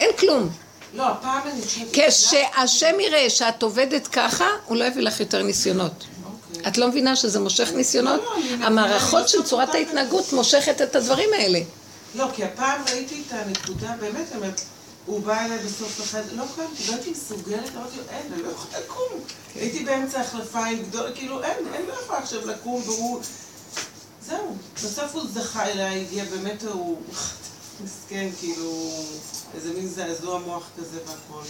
אין כלום. לא, הפעם אני חושבת... כשהשם יראה שאת עובדת ככה, הוא לא יביא לך יותר ניסיונות. אוקיי. את לא מבינה שזה מושך ניסיונות? לא, לא, המערכות של צורת ההתנהגות מושכת את הדברים האלה. לא, כי הפעם ראיתי את הנקודה, באמת, הוא בא אליי בסוף החדר, לא קמתי, לא הייתי מסוגלת, אמרתי לו, אין, אני לא יכולה לקום. כן. הייתי באמצע החלפיים גדול, כאילו, אין, אין לא יכולה עכשיו לקום, והוא... זהו, בסוף הוא זכה אליי, הגיע, באמת, הוא... מסכן, כאילו, איזה מין זעזוע מוח כזה והכל.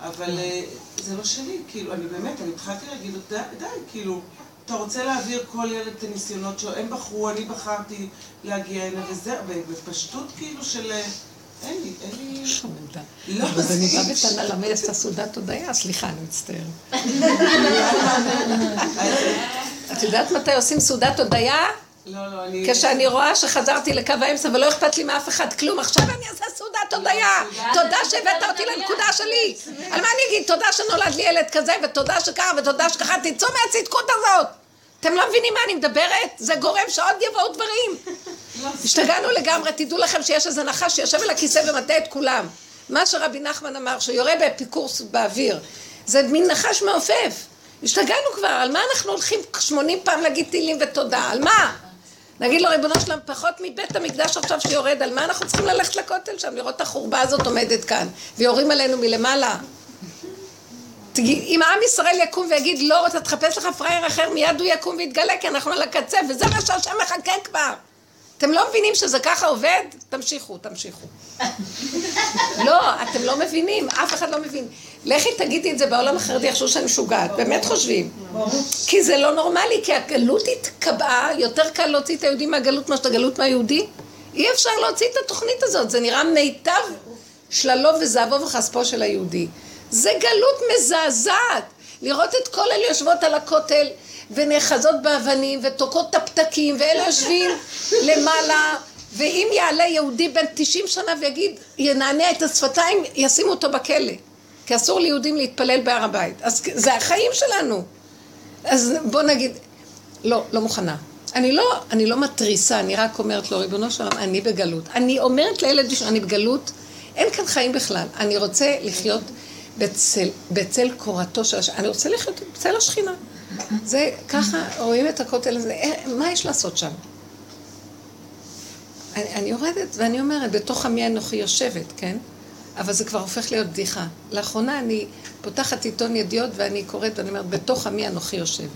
אבל אה, זה לא שלי, כאילו, אני באמת, אני התחלתי להגיד לו, די, די, כאילו, אתה רוצה להעביר כל ילד את הניסיונות שלו, הם בחרו, אני בחרתי להגיע הנה וזה, בפשטות כאילו של... אה, אין לי, אין לי... חמודה. לא, אז אני באה בטענה למה היא עשתה סעודת הודיה? סליחה, אני מצטערת. את יודעת מתי עושים סעודת הודיה? לא, לא, אני... כשאני רואה שחזרתי לקו האמצע ולא אכפת לי מאף אחד כלום, עכשיו אני אעשה סעודת הודיה. תודה שהבאת אותי לנקודה שלי. על מה אני אגיד? תודה שנולד לי ילד כזה, ותודה שככה, ותודה שככה, תצאו מהצדקות הזאת. אתם לא מבינים מה אני מדברת? זה גורם שעוד יבואו דברים. השתגענו לגמרי, תדעו לכם שיש איזה נחש שיושב על הכיסא ומטה את כולם. מה שרבי נחמן אמר, שיורה באפיקורס באוויר, זה מין נחש מעופף. השתגענו כבר, על מה אנחנו הולכים 80 פעם להגיד תהילים ותודה? על מה? נגיד לו, ריבונו שלם, פחות מבית המקדש עכשיו שיורד, על מה אנחנו צריכים ללכת לכותל שם, לראות את החורבה הזאת עומדת כאן, ויורים עלינו מלמעלה? אם עם ישראל יקום ויגיד, לא, אתה תחפש לך פראייר אחר, מיד הוא יקום ויתגלה, כי אנחנו על הקצה, וזה מה שהשם מחכה כבר. אתם לא מבינים שזה ככה עובד? תמשיכו, תמשיכו. לא, אתם לא מבינים, אף אחד לא מבין. לכי תגידי את זה בעולם החרדי, יחשבו שאני משוגעת, באמת חושבים. כי זה לא נורמלי, כי הגלות התקבעה, יותר קל להוציא את היהודים מהגלות מאשר את הגלות מהיהודי. אי אפשר להוציא את התוכנית הזאת, זה נראה מיטב שללו וזהבו וכספו של היהודי. זה גלות מזעזעת. לראות את כל אלה יושבות על הכותל ונאחזות באבנים ותוקעות את הפתקים ואלה יושבים למעלה ואם יעלה יהודי בן 90 שנה ויגיד, ינענע את השפתיים, ישימו אותו בכלא. כי אסור ליהודים להתפלל בהר הבית. אז זה החיים שלנו. אז בוא נגיד, לא, לא מוכנה. אני לא, אני לא מתריסה, אני רק אומרת לו, ריבונו של עולם, אני בגלות. אני אומרת לילד שאני בגלות, אין כאן חיים בכלל. אני רוצה לחיות בצל, בצל קורתו של השכינה. אני רוצה לחיות בצל השכינה. זה ככה, רואים את הכותל הזה, אה, מה יש לעשות שם? אני, אני יורדת ואני אומרת, בתוך עמי אנוכי יושבת, כן? אבל זה כבר הופך להיות בדיחה. לאחרונה אני פותחת עיתון ידיעות ואני קוראת ואני אומרת, בתוך עמי אנוכי יושבת.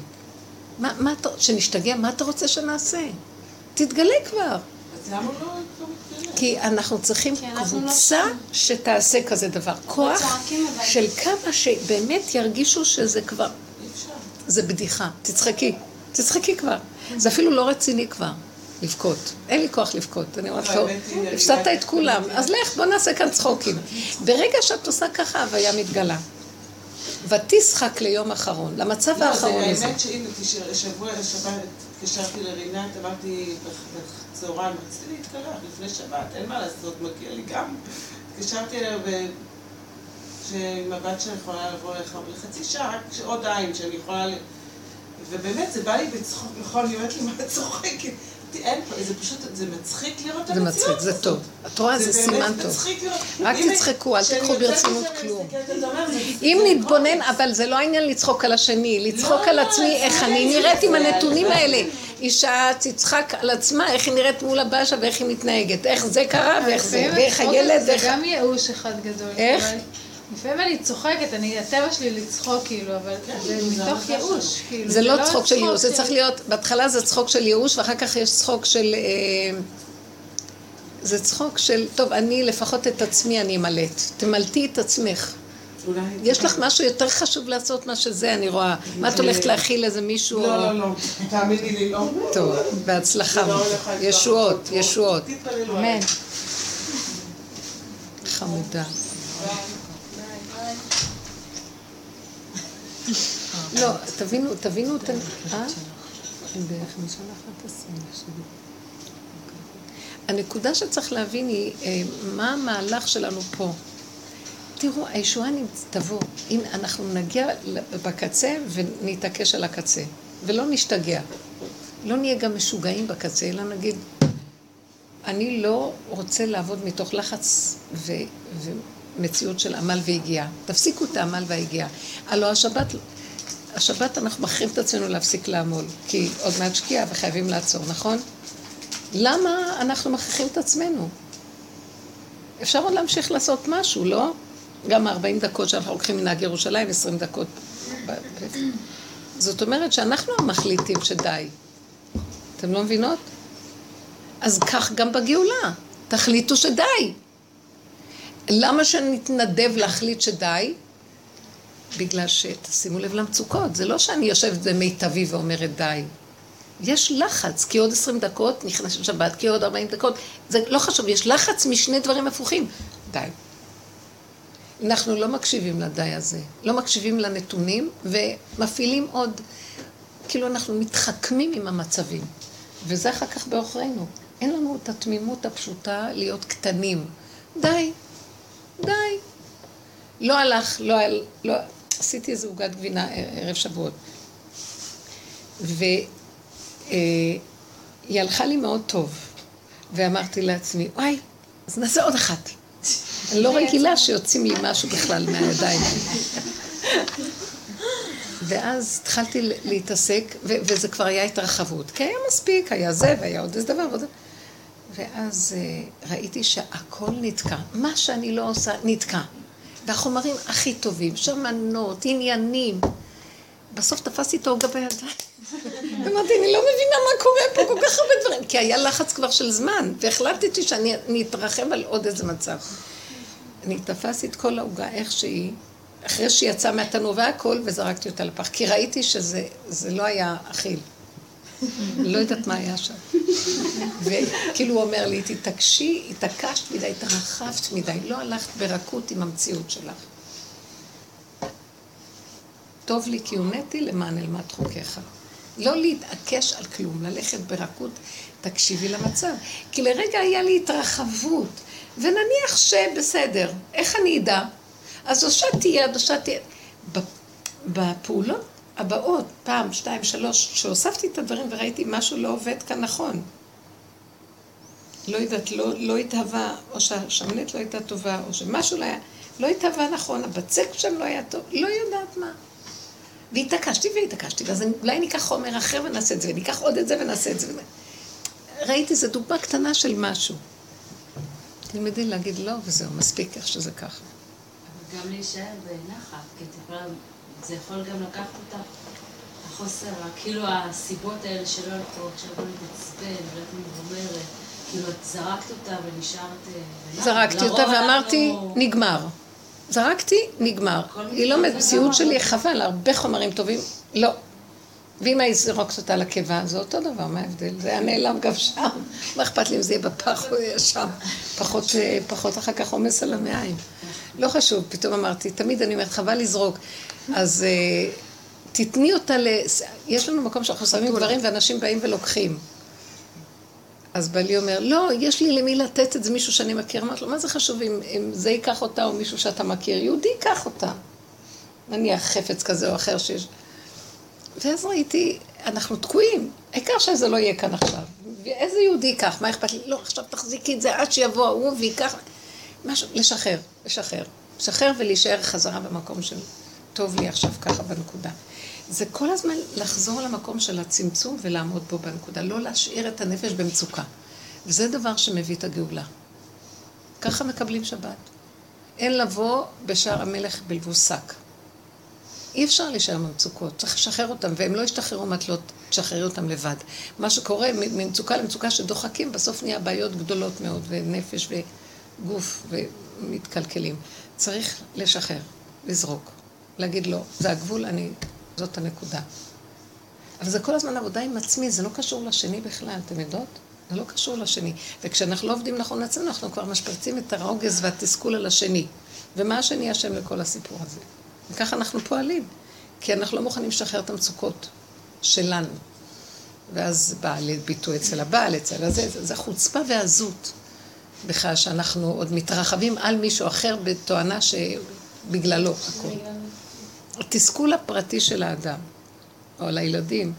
מה, מה אתה, שנשתגע, מה אתה רוצה שנעשה? תתגלה כבר. אז למה לא, לא? כי אנחנו צריכים לא קבוצה שתעשה כזה דבר. כוח של כמה שבאמת ירגישו שזה כבר... זה בדיחה. תצחקי. תצחקי כבר. זה אפילו לא רציני כבר. לבכות. אין לי כוח לבכות. אני אומרת לו, הפסדת את כולם, אז לך, בוא נעשה כאן צחוקים. ברגע שאת עושה ככה, ההוויה מתגלה. ותשחק ליום אחרון, למצב האחרון הזה. האמת שהנה, שבוע, שבת, התקשרתי לרינת, אמרתי בצהריים, רציתי להתקלח לפני שבת, אין מה לעשות, מגיע לי גם. התקשרתי אליה שעם הבת שלי יכולה לבוא לחצי שעה, רק עוד עין שאני יכולה... ובאמת, זה בא לי בצחוק, נכון, היא אומרת לי, מה את צוחקת? אין פה, זה פשוט, זה מצחיק לראות את המציאות הזאת. זה מצחיק, זה טוב. את רואה, זה סימן טוב. רק תצחקו, אל תיקחו ברצינות כלום. אם נתבונן, אבל זה לא העניין לצחוק על השני, לצחוק על עצמי, איך אני נראית עם הנתונים האלה. אישה תצחק על עצמה, איך היא נראית מול הבאשה ואיך היא מתנהגת, איך זה קרה ואיך זה, ואיך הילד, זה גם ייאוש אחד גדול. איך? לפעמים אני צוחקת, אני, הטבע שלי לצחוק כאילו, אבל כן, זה מתוך ייאוש. כאילו, זה לא, לא צחוק של ייאוש, זה צריך להיות, בהתחלה זה צחוק של ייאוש, ואחר כך יש צחוק של... אה, זה צחוק של, טוב, אני לפחות את עצמי אני אמלט. תמלטי את עצמך. יש לך משהו יותר חשוב לעשות מה שזה, אני רואה. מה את הולכת להכיל איזה מישהו? לא, לא, לא. תאמיני לי, לא. טוב, בהצלחה. לא ישועות, ישועות. אמן. חמודה. לא, תבינו, תבינו את... אה? הנקודה שצריך להבין היא אה, מה המהלך שלנו פה. תראו, הישועה תבוא, אם אנחנו נגיע בקצה ונתעקש על הקצה, ולא נשתגע. לא נהיה גם משוגעים בקצה, אלא נגיד, אני לא רוצה לעבוד מתוך לחץ ו... מציאות של עמל והגיעה. תפסיקו את העמל והיגיעה. הלוא השבת, השבת אנחנו מכריחים את עצמנו להפסיק לעמול, כי עוד מעט שקיעה וחייבים לעצור, נכון? למה אנחנו מכריחים את עצמנו? אפשר עוד להמשיך לעשות משהו, לא? גם 40 דקות שאנחנו לוקחים מנהג ירושלים, 20 דקות. זאת אומרת שאנחנו המחליטים שדי. אתם לא מבינות? אז כך גם בגאולה. תחליטו שדי. למה שנתנדב להחליט שדי? בגלל שתשימו לב למצוקות. זה לא שאני יושבת במיטבי ואומרת די. יש לחץ, כי עוד עשרים דקות נכנס שבת, כי עוד ארבעים דקות, זה לא חשוב, יש לחץ משני דברים הפוכים. די. אנחנו לא מקשיבים לדי הזה, לא מקשיבים לנתונים ומפעילים עוד, כאילו אנחנו מתחכמים עם המצבים. וזה אחר כך בעוכרינו. אין לנו את התמימות הפשוטה להיות קטנים. די, די. לא הלך, לא, לא, עשיתי איזה עוגת גבינה ערב שבועות. והיא אה, הלכה לי מאוד טוב. ואמרתי לעצמי, וואי, אז נעשה עוד אחת. אני לא רגילה שיוצאים לי משהו בכלל מהידיים. ואז התחלתי להתעסק, וזה כבר היה התרחבות. כי היה מספיק, היה זה, והיה עוד איזה דבר. וזה. ואז uh, ראיתי שהכל נתקע. מה שאני לא עושה, נתקע. והחומרים הכי טובים, שמנות, עניינים. בסוף תפסתי את העוגה בידיים. אמרתי, אני לא מבינה מה קורה פה, כל כך הרבה דברים. כי היה לחץ כבר של זמן, והחלטתי שאני אתרחב על עוד איזה מצב. אני תפסתי את כל העוגה איך שהיא, אחרי שהיא יצאה מהתנור והכל, וזרקתי אותה לפח. כי ראיתי שזה לא היה אכיל. לא יודעת מה היה שם. וכאילו הוא אומר לי, תתעקשי, התעקשת מדי, התרחבת מדי, לא הלכת ברכות עם המציאות שלך. טוב לי כי הונאתי למען אלמד חוקיך. לא להתעקש על כלום, ללכת ברכות, תקשיבי למצב. כי לרגע היה לי התרחבות, ונניח שבסדר, איך אני אדע? אז הושטתי יד, הושטתי יד. בפעולות הבאות, פעם, שתיים, שלוש, שהוספתי את הדברים וראיתי משהו לא עובד כאן נכון. לא יודעת, לא, לא התהווה, או שהשמנת לא הייתה טובה, או שמשהו לא היה, לא התהווה נכון, הבצק שם לא היה טוב, לא יודעת מה. והתעקשתי והתעקשתי, ואז אולי ניקח חומר אחר ונעשה את זה, וניקח עוד את זה ונעשה את זה. ראיתי, זו דוגמה קטנה של משהו. תלמדי להגיד לא, וזהו, מספיק איך שזה ככה. גם להישאר בנחת, כי את יכולה... זה יכול גם לקחת אותך, החוסר, כאילו הסיבות האלה שלא הולכות, שלא להתעצבן, ולהיות מבומרת, כאילו את זרקת אותה ונשארת... אה, זרקתי אותה ואמרתי, לא... נגמר. זרקתי, נגמר. היא לא מציאות שלי, חבל, הרבה חומרים טובים, לא. ואם היית זרוקת אותה לקיבה, זה אותו דבר, מה ההבדל? זה היה נעלם גם שם. מה אכפת לי אם זה יהיה בפח או יהיה שם? פחות, אה, פחות אחר כך עומס על המעיים. לא חשוב, פתאום אמרתי, תמיד אני אומרת, חבל לזרוק. אז uh, תתני אותה ל... יש לנו מקום שאנחנו שמים דברים ואנשים באים ולוקחים. אז בעלי אומר, לא, יש לי למי לתת את זה, מישהו שאני מכיר. אמרתי לו, מה זה חשוב אם, אם זה ייקח אותה או מישהו שאתה מכיר? יהודי ייקח אותה. נניח חפץ כזה או אחר שיש... ואז ראיתי, אנחנו תקועים. העיקר שזה לא יהיה כאן עכשיו. ואיזה יהודי ייקח? מה אכפת לי? לא, עכשיו תחזיקי את זה עד שיבוא ההוא וייקח... משהו, לשחרר, לשחרר. לשחרר ולהישאר חזרה במקום של טוב לי עכשיו ככה בנקודה. זה כל הזמן לחזור למקום של הצמצום ולעמוד בו בנקודה, לא להשאיר את הנפש במצוקה. וזה דבר שמביא את הגאולה. ככה מקבלים שבת. אין לבוא בשער המלך בלבוש שק. אי אפשר להישאר במצוקות, צריך לשחרר אותם, והם לא ישתחררו אם את לא תשחררי אותם לבד. מה שקורה ממצוקה למצוקה שדוחקים, בסוף נהיה בעיות גדולות מאוד, ונפש וגוף ומתקלקלים. צריך לשחרר, לזרוק, להגיד לא, זה הגבול, אני זאת הנקודה. אבל זה כל הזמן עבודה עם עצמי, זה לא קשור לשני בכלל, אתם יודעות? זה לא קשור לשני. וכשאנחנו לא עובדים נכון לעצמנו, אנחנו כבר משפרצים את הרוגז והתסכול על השני. ומה השני אשם לכל הסיפור הזה? וככה אנחנו פועלים. כי אנחנו לא מוכנים לשחרר את המצוקות שלנו. ואז בא לביטוי אצל הבעל, אצל הזה, זה חוצפה ועזות. בכלל שאנחנו עוד מתרחבים על מישהו אחר בתואנה שבגללו הכול. התסכול הפרטי של האדם, או על הילדים.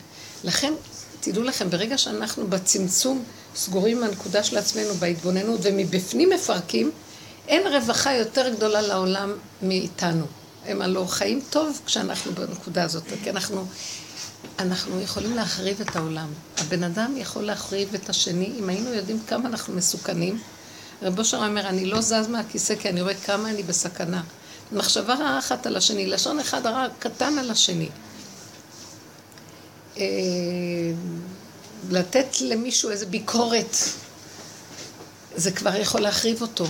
לכן, תדעו לכם, ברגע שאנחנו בצמצום סגורים מהנקודה של עצמנו, בהתבוננות, ומבפנים מפרקים, אין רווחה יותר גדולה לעולם מאיתנו. הם הלא חיים טוב כשאנחנו בנקודה הזאת, כי אנחנו, אנחנו יכולים להחריב את העולם. הבן אדם יכול להחריב את השני, אם היינו יודעים כמה אנחנו מסוכנים. רבו שר אומר, אני לא זז מהכיסא כי אני רואה כמה אני בסכנה. מחשבה רעה אחת על השני, לשון אחד הרע קטן על השני. אה, לתת למישהו איזה ביקורת, זה כבר יכול להחריב אותו.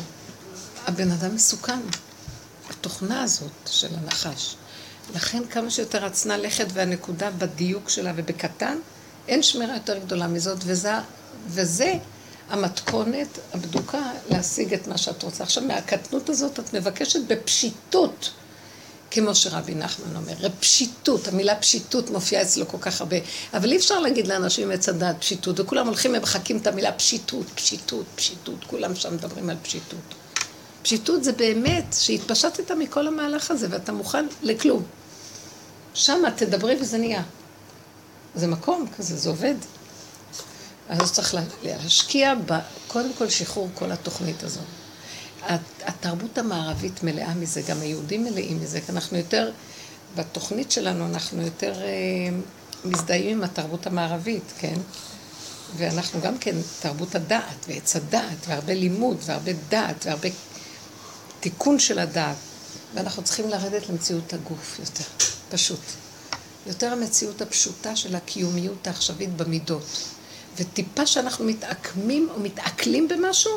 הבן אדם מסוכן, התוכנה הזאת של הנחש. לכן כמה שיותר רצנה לכת והנקודה בדיוק שלה ובקטן, אין שמירה יותר גדולה מזאת, וזה, וזה המתכונת הבדוקה להשיג את מה שאת רוצה. עכשיו, מהקטנות הזאת את מבקשת בפשיטות, כמו שרבי נחמן אומר, פשיטות, המילה פשיטות מופיעה אצלו כל כך הרבה, אבל אי אפשר להגיד לאנשים עץ הדעת פשיטות, וכולם הולכים ומחקים את המילה פשיטות, פשיטות, פשיטות, כולם שם מדברים על פשיטות. פשיטות זה באמת שהתפשטת מכל המהלך הזה ואתה מוכן לכלום. שם תדברי וזה נהיה. זה מקום כזה, זה עובד. אז צריך להשקיע קודם כל שחרור כל התוכנית הזאת. התרבות המערבית מלאה מזה, גם היהודים מלאים מזה, כי אנחנו יותר, בתוכנית שלנו אנחנו יותר אה, מזדהים עם התרבות המערבית, כן? ואנחנו גם כן, תרבות הדעת ועץ הדעת, והרבה לימוד, והרבה דעת, והרבה תיקון של הדעת. ואנחנו צריכים לרדת למציאות הגוף יותר, פשוט. יותר המציאות הפשוטה של הקיומיות העכשווית במידות. וטיפה שאנחנו מתעקמים או מתעכלים במשהו,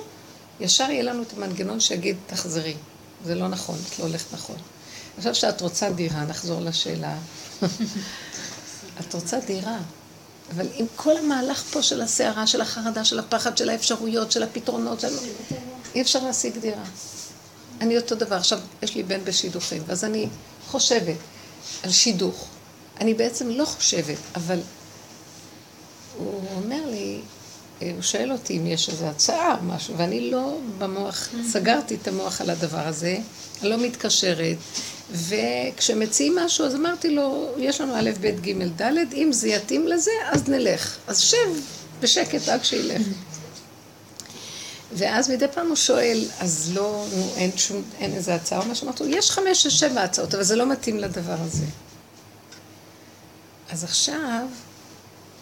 ישר יהיה לנו את המנגנון שיגיד, תחזרי. זה לא נכון, את לא הולכת נכון. עכשיו שאת רוצה דירה, נחזור לשאלה. את רוצה דירה, אבל עם כל המהלך פה של הסערה, של החרדה, של הפחד, של האפשרויות, של הפתרונות, של... אי אפשר להשיג דירה. אני אותו דבר, עכשיו יש לי בן בשידוכים, ואז אני חושבת על שידוך. אני בעצם לא חושבת, אבל הוא אומר לי, הוא שואל אותי אם יש איזו הצעה או משהו, ואני לא במוח, סגרתי את המוח על הדבר הזה, אני לא מתקשרת, וכשמציעים משהו אז אמרתי לו, יש לנו א', ב', ג', ד', אם זה יתאים לזה, אז נלך. אז שב בשקט עד שילך. ואז מדי פעם הוא שואל, אז לא, נו, אין שום, אין איזה הצעה או משהו, אמרתי לו, יש חמש או שבע הצעות, אבל זה לא מתאים לדבר הזה. אז עכשיו,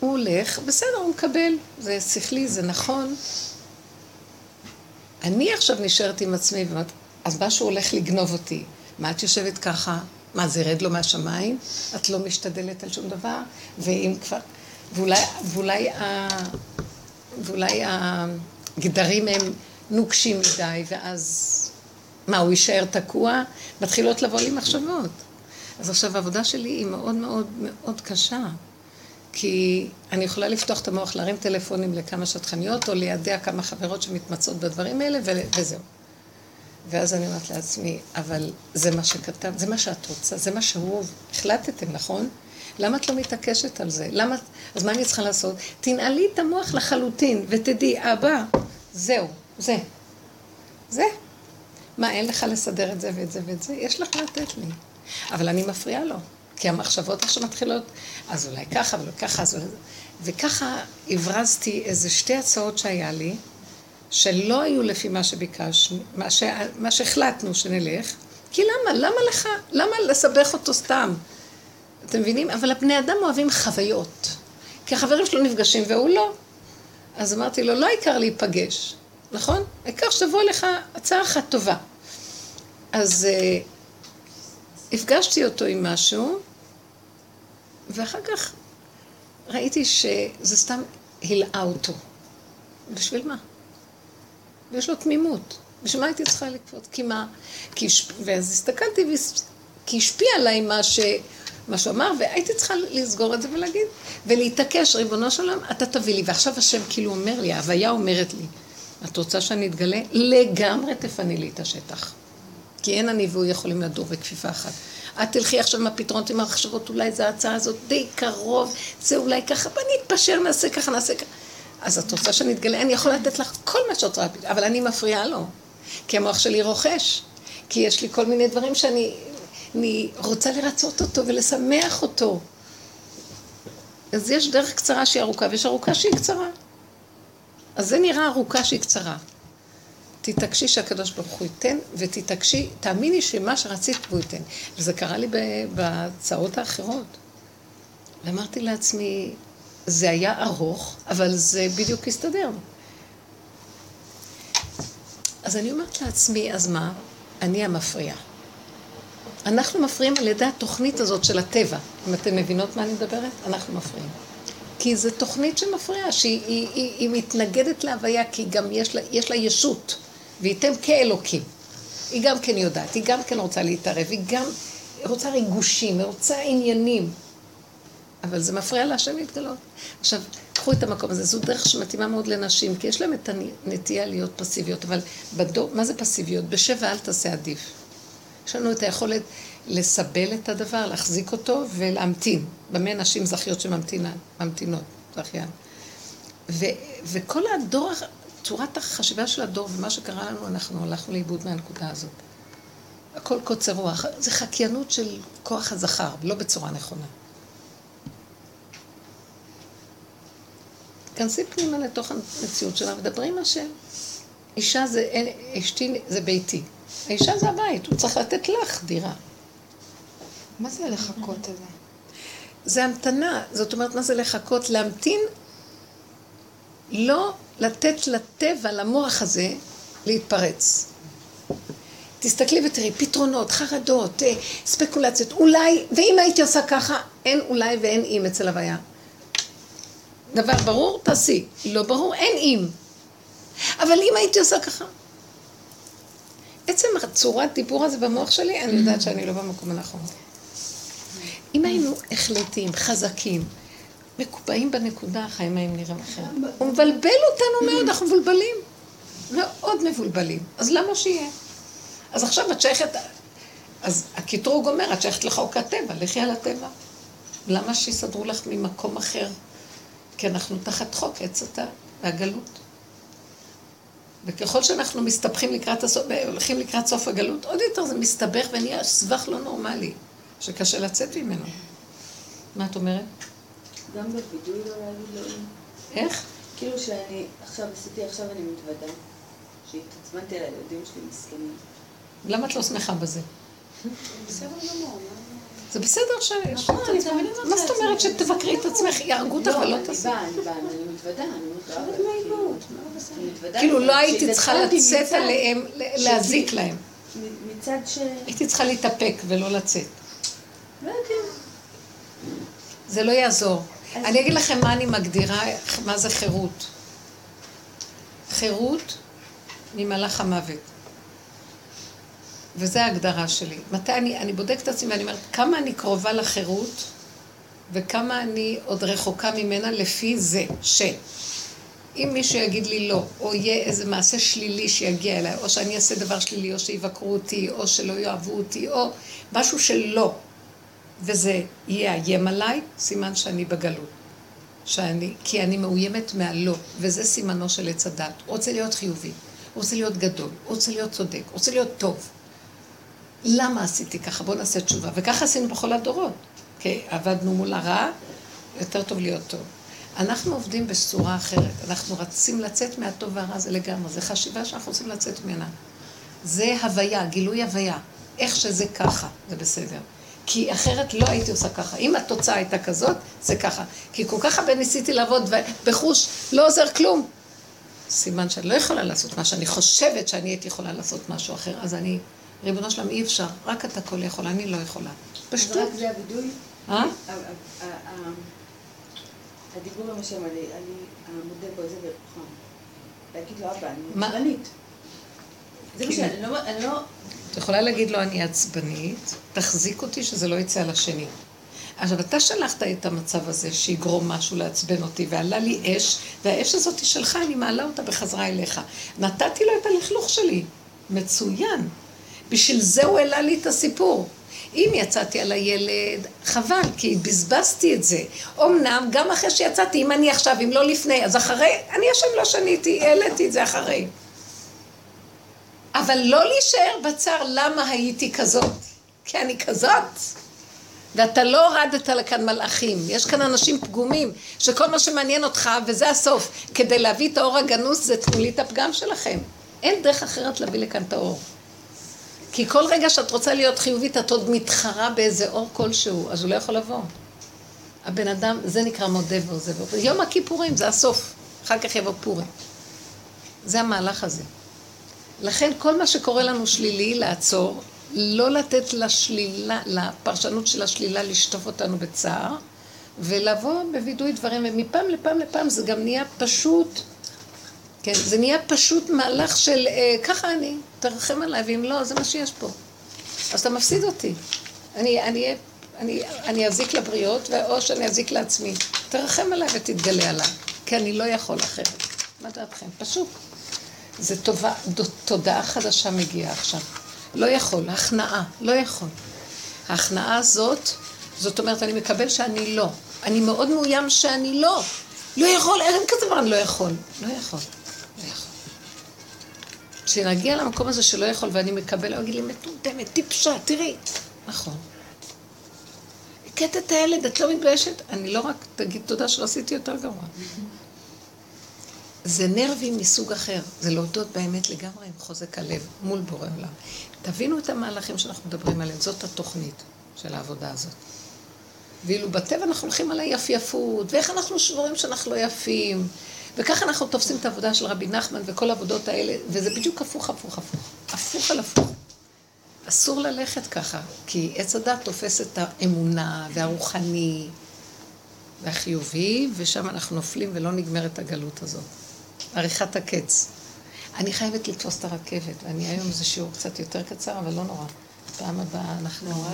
הוא הולך, בסדר, הוא מקבל, זה שכלי, זה נכון. אני עכשיו נשארת עם עצמי, ואומרת, אז משהו הולך לגנוב אותי. מה את יושבת ככה? מה, זה ירד לו מהשמיים? את לא משתדלת על שום דבר? ואם כבר... ואולי, ואולי, ה... ואולי הגדרים הם נוקשים מדי, ואז... מה, הוא יישאר תקוע? מתחילות לבוא לי מחשבות. אז עכשיו העבודה שלי היא מאוד מאוד מאוד קשה. כי אני יכולה לפתוח את המוח, להרים טלפונים לכמה שטחניות, או לידע כמה חברות שמתמצאות בדברים האלה, וזהו. ואז אני אומרת לעצמי, אבל זה מה שכתב, זה מה שאת רוצה, זה מה שהוא, החלטתם, נכון? למה את לא מתעקשת על זה? למה, אז מה אני צריכה לעשות? תנעלי את המוח לחלוטין, ותדעי, אבא, זהו, זה. זה. מה, אין לך לסדר את זה ואת זה ואת זה? יש לך לתת לי. אבל אני מפריעה לו. כי המחשבות עכשיו מתחילות, אז אולי ככה ולא ככה, אז. וככה הברזתי איזה שתי הצעות שהיה לי, שלא היו לפי מה שביקשנו, מה, ש... מה שהחלטנו שנלך, כי למה? למה לך? למה לסבך אותו סתם? אתם מבינים? אבל הבני אדם אוהבים חוויות. כי החברים שלו נפגשים והוא לא. אז אמרתי לו, לא העיקר להיפגש, נכון? העיקר שתבוא לך הצעה אחת טובה. אז uh, הפגשתי אותו עם משהו, ואחר כך ראיתי שזה סתם הלאה אותו. בשביל מה? ויש לו תמימות. בשביל מה הייתי צריכה לקפוץ? כי מה? כי השפ... ואז הסתכלתי, כי השפיע עליי מה, ש... מה שהוא אמר, והייתי צריכה לסגור את זה ולהגיד, ולהתעקש, ריבונו של עולם, אתה תביא לי. ועכשיו השם כאילו אומר לי, ההוויה אומרת לי, את רוצה שאני אתגלה? לגמרי תפני לי את השטח. כי אין אני והוא יכולים לדור בכפיפה אחת. את תלכי עכשיו עם הפתרונות, עם המחשבות, אולי זו ההצעה הזאת די קרוב, זה אולי ככה, ואני אתפשר, נעשה ככה, נעשה ככה. אז את רוצה שאני אתגלה? אני יכולה לתת לך כל מה שאת רוצה, אבל אני מפריעה לו. כי המוח שלי רוכש. כי יש לי כל מיני דברים שאני אני רוצה לרצות אותו ולשמח אותו. אז יש דרך קצרה שהיא ארוכה, ויש ארוכה שהיא קצרה. אז זה נראה ארוכה שהיא קצרה. תתעקשי שהקדוש ברוך הוא ייתן, ותתעקשי, תאמיני שמה שרצית הוא ייתן. וזה קרה לי בהצעות האחרות. ואמרתי לעצמי, זה היה ארוך, אבל זה בדיוק הסתדר. אז אני אומרת לעצמי, אז מה? אני המפריעה. אנחנו מפריעים על ידי התוכנית הזאת של הטבע. אם אתן מבינות מה אני מדברת? אנחנו מפריעים. כי זו תוכנית שמפריעה, שהיא היא, היא, היא מתנגדת להוויה, כי גם יש לה, יש לה ישות, והייתם כאלוקים. היא גם כן יודעת, היא גם כן רוצה להתערב, היא גם רוצה ריגושים, היא רוצה עניינים. אבל זה מפריע להשם להתגלות. עכשיו, קחו את המקום הזה, זו דרך שמתאימה מאוד לנשים, כי יש להם את הנטייה להיות פסיביות, אבל בדור, מה זה פסיביות? בשבע אל תעשה עדיף. יש לנו את היכולת לסבל את הדבר, להחזיק אותו ולהמתין. במה נשים זכיות שממתינות, זכיין. ו, וכל הדור, צורת החשיבה של הדור ומה שקרה לנו, אנחנו הלכנו לאיבוד מהנקודה הזאת. הכל קוצר רוח, זה חקיינות של כוח הזכר, לא בצורה נכונה. כנסי פנימה לתוך המציאות שלה ודברי עם השם. אישה זה, אשתי זה ביתי. האישה זה הבית, הוא צריך לתת לך דירה. מה זה לחכות הזה? זה המתנה, זאת אומרת, מה זה לחכות? להמתין, לא לתת לטבע, למוח הזה, להתפרץ. תסתכלי ותראי, פתרונות, חרדות, אה, ספקולציות, אולי, ואם הייתי עושה ככה, אין אולי ואין אם אצל הוויה. דבר ברור, תעשי. לא ברור, אין אם. אבל אם הייתי עושה ככה, עצם הצורת דיבור הזה במוח שלי, אני יודעת שאני לא במקום הנכון. אם היינו החלטיים, חזקים, מקובעים בנקודה, החיים היו נראים אחרת. הוא מבלבל אותנו מאוד, אנחנו מבולבלים. מאוד מבולבלים. אז למה שיהיה? אז עכשיו את שייכת... אז הקטרוג אומר, את שייכת לחוק הטבע, לכי על הטבע. למה שיסדרו לך ממקום אחר? כי אנחנו תחת חוק עץ התא והגלות. וככל שאנחנו מסתבכים לקראת הסוף, הולכים לקראת סוף הגלות, עוד יותר זה מסתבך ונהיה סבך לא נורמלי, שקשה לצאת ממנו. מה את אומרת? גם בווידוי לא להגיד לו... איך? כאילו שאני עכשיו עשיתי, עכשיו אני מתוודה, שהתעצמנתי על הילדים שלי מסכנים. למה את לא שמחה בזה? בסדר גמור, זה בסדר ש... נכון, מה זאת אומרת שתבקרי את עצמך, יהרגו אותך ולא תעשי? אני באה, אני באה, אני מתוודה, אני מתוודה. כאילו לא הייתי צריכה לצאת עליהם, להזיק להם. מצד ש... הייתי צריכה להתאפק ולא לצאת. לא יודעים. זה לא יעזור. אני אגיד לכם מה אני מגדירה, מה זה חירות. חירות ממלאך המוות. וזו ההגדרה שלי. מתי אני, אני בודקת את עצמי ואני אומרת, כמה אני קרובה לחירות וכמה אני עוד רחוקה ממנה לפי זה, ש... אם מישהו יגיד לי לא, או יהיה איזה מעשה שלילי שיגיע אליי, או שאני אעשה דבר שלילי, או שיבקרו אותי, או שלא יאהבו אותי, או משהו שלא, וזה יאיים עליי, סימן שאני בגלות. שאני, כי אני מאוימת מהלא, וזה סימנו של עץ הדת. רוצה להיות חיובי, רוצה להיות גדול, רוצה להיות צודק, רוצה להיות טוב. למה עשיתי ככה? בואו נעשה תשובה. וככה עשינו בכל הדורות. כי עבדנו מול הרע, יותר טוב להיות טוב. אנחנו עובדים בצורה אחרת. אנחנו רצים לצאת מהטוב והרע זה לגמרי. זו חשיבה שאנחנו רוצים לצאת ממנה. זה הוויה, גילוי הוויה. איך שזה ככה, זה בסדר. כי אחרת לא הייתי עושה ככה. אם התוצאה הייתה כזאת, זה ככה. כי כל כך הרבה ניסיתי לעבוד בחוש, לא עוזר כלום. סימן שאני לא יכולה לעשות מה שאני חושבת שאני הייתי יכולה לעשות משהו אחר. אז אני, ריבונו שלם, אי אפשר. רק אתה כל יכול, אני לא יכולה. פשטות. רק זה הווידוי? אה? הדיבור עם השם, אני מודה פה איזה ברוחם. להגיד לו, אבא, אני עצבנית. זה מה שאני לא... יכולה להגיד לו, אני עצבנית, תחזיק אותי שזה לא יצא על השני. עכשיו, אתה שלחת את המצב הזה שיגרום משהו לעצבן אותי, ועלה לי אש, והאש הזאת היא שלך, אני מעלה אותה בחזרה אליך. נתתי לו את הלכלוך שלי. מצוין. בשביל זה הוא העלה לי את הסיפור. אם יצאתי על הילד, חבל, כי בזבזתי את זה. אמנם, גם אחרי שיצאתי, אם אני עכשיו, אם לא לפני, אז אחרי, אני אשם לא שניתי, העליתי את זה אחרי. אבל לא להישאר בצער למה הייתי כזאת. כי אני כזאת. ואתה לא הורדת לכאן מלאכים. יש כאן אנשים פגומים, שכל מה שמעניין אותך, וזה הסוף, כדי להביא את האור הגנוז, זה תנו לי את הפגם שלכם. אין דרך אחרת להביא לכאן את האור. כי כל רגע שאת רוצה להיות חיובית, את עוד מתחרה באיזה אור כלשהו, אז הוא לא יכול לבוא. הבן אדם, זה נקרא מודה ועוזב. יום הכיפורים זה הסוף, אחר כך יבוא פורים. זה המהלך הזה. לכן כל מה שקורה לנו שלילי, לעצור, לא לתת לשלילה, לפרשנות של השלילה לשטוף אותנו בצער, ולבוא בווידוי דברים, ומפעם לפעם לפעם זה גם נהיה פשוט, כן, זה נהיה פשוט מהלך של אה, ככה אני, תרחם עליי, ואם לא, זה מה שיש פה. אז אתה מפסיד אותי. אני, אני, אני, אני אזיק לבריות, או שאני אזיק לעצמי. תרחם עליי ותתגלה עליי, כי אני לא יכול אחרת. מה דעתכם? פשוט. זה טובה, תודעה חדשה מגיעה עכשיו. לא יכול, הכנעה, לא יכול. ההכנעה הזאת, זאת אומרת, אני מקבל שאני לא. אני מאוד מאוים שאני לא. לא יכול, אין כזה דבר, אני לא יכול. לא יכול. לא יכול. כשנגיע למקום הזה שלא יכול ואני מקבל, הוא יגיד לי, מטומטמת, טיפשה, תראי. נכון. הכית את הילד, את לא מתביישת? אני לא רק תגיד תודה שלא עשיתי יותר גרוע. זה נרבים מסוג אחר, זה להודות באמת לגמרי עם חוזק הלב מול בורא עולם. תבינו את המהלכים שאנחנו מדברים עליהם, זאת התוכנית של העבודה הזאת. ואילו בטבע אנחנו הולכים על היפייפות, ואיך אנחנו שבורים שאנחנו לא יפים, וככה אנחנו תופסים את העבודה של רבי נחמן וכל העבודות האלה, וזה בדיוק הפוך, הפוך, הפוך. הפוך על הפוך. אסור ללכת ככה, כי עץ הדת תופס את האמונה והרוחני והחיובי, ושם אנחנו נופלים ולא נגמרת הגלות הזאת. עריכת הקץ. אני חייבת לתפוס את הרכבת, ואני היום זה שיעור קצת יותר קצר, אבל לא נורא. פעם הבאה אנחנו...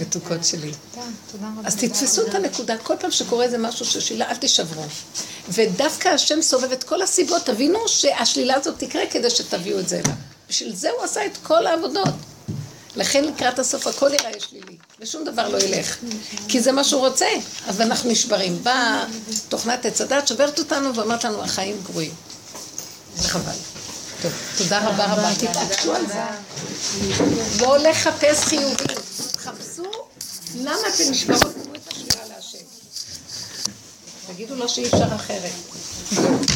מתוקות שלי. אז תתפסו את הנקודה, כל פעם שקורה איזה משהו של שלילה, אל תישברו. ודווקא השם סובב את כל הסיבות, תבינו שהשלילה הזאת תקרה כדי שתביאו את זה אליו. בשביל זה הוא עשה את כל העבודות. לכן לקראת הסוף הכל יראה שלילי, ושום דבר לא ילך. כי זה מה שהוא רוצה, אז אנחנו נשברים. באה תוכנת עץ הדת, שוברת אותנו ואומרת לנו, החיים גרועים. חבל. טוב, תודה רבה רבה, תתעקשו על זה. לא לחפש חיובים, חפשו למה אתם נשברות, את להשם. תגידו לו שאי אפשר אחרת.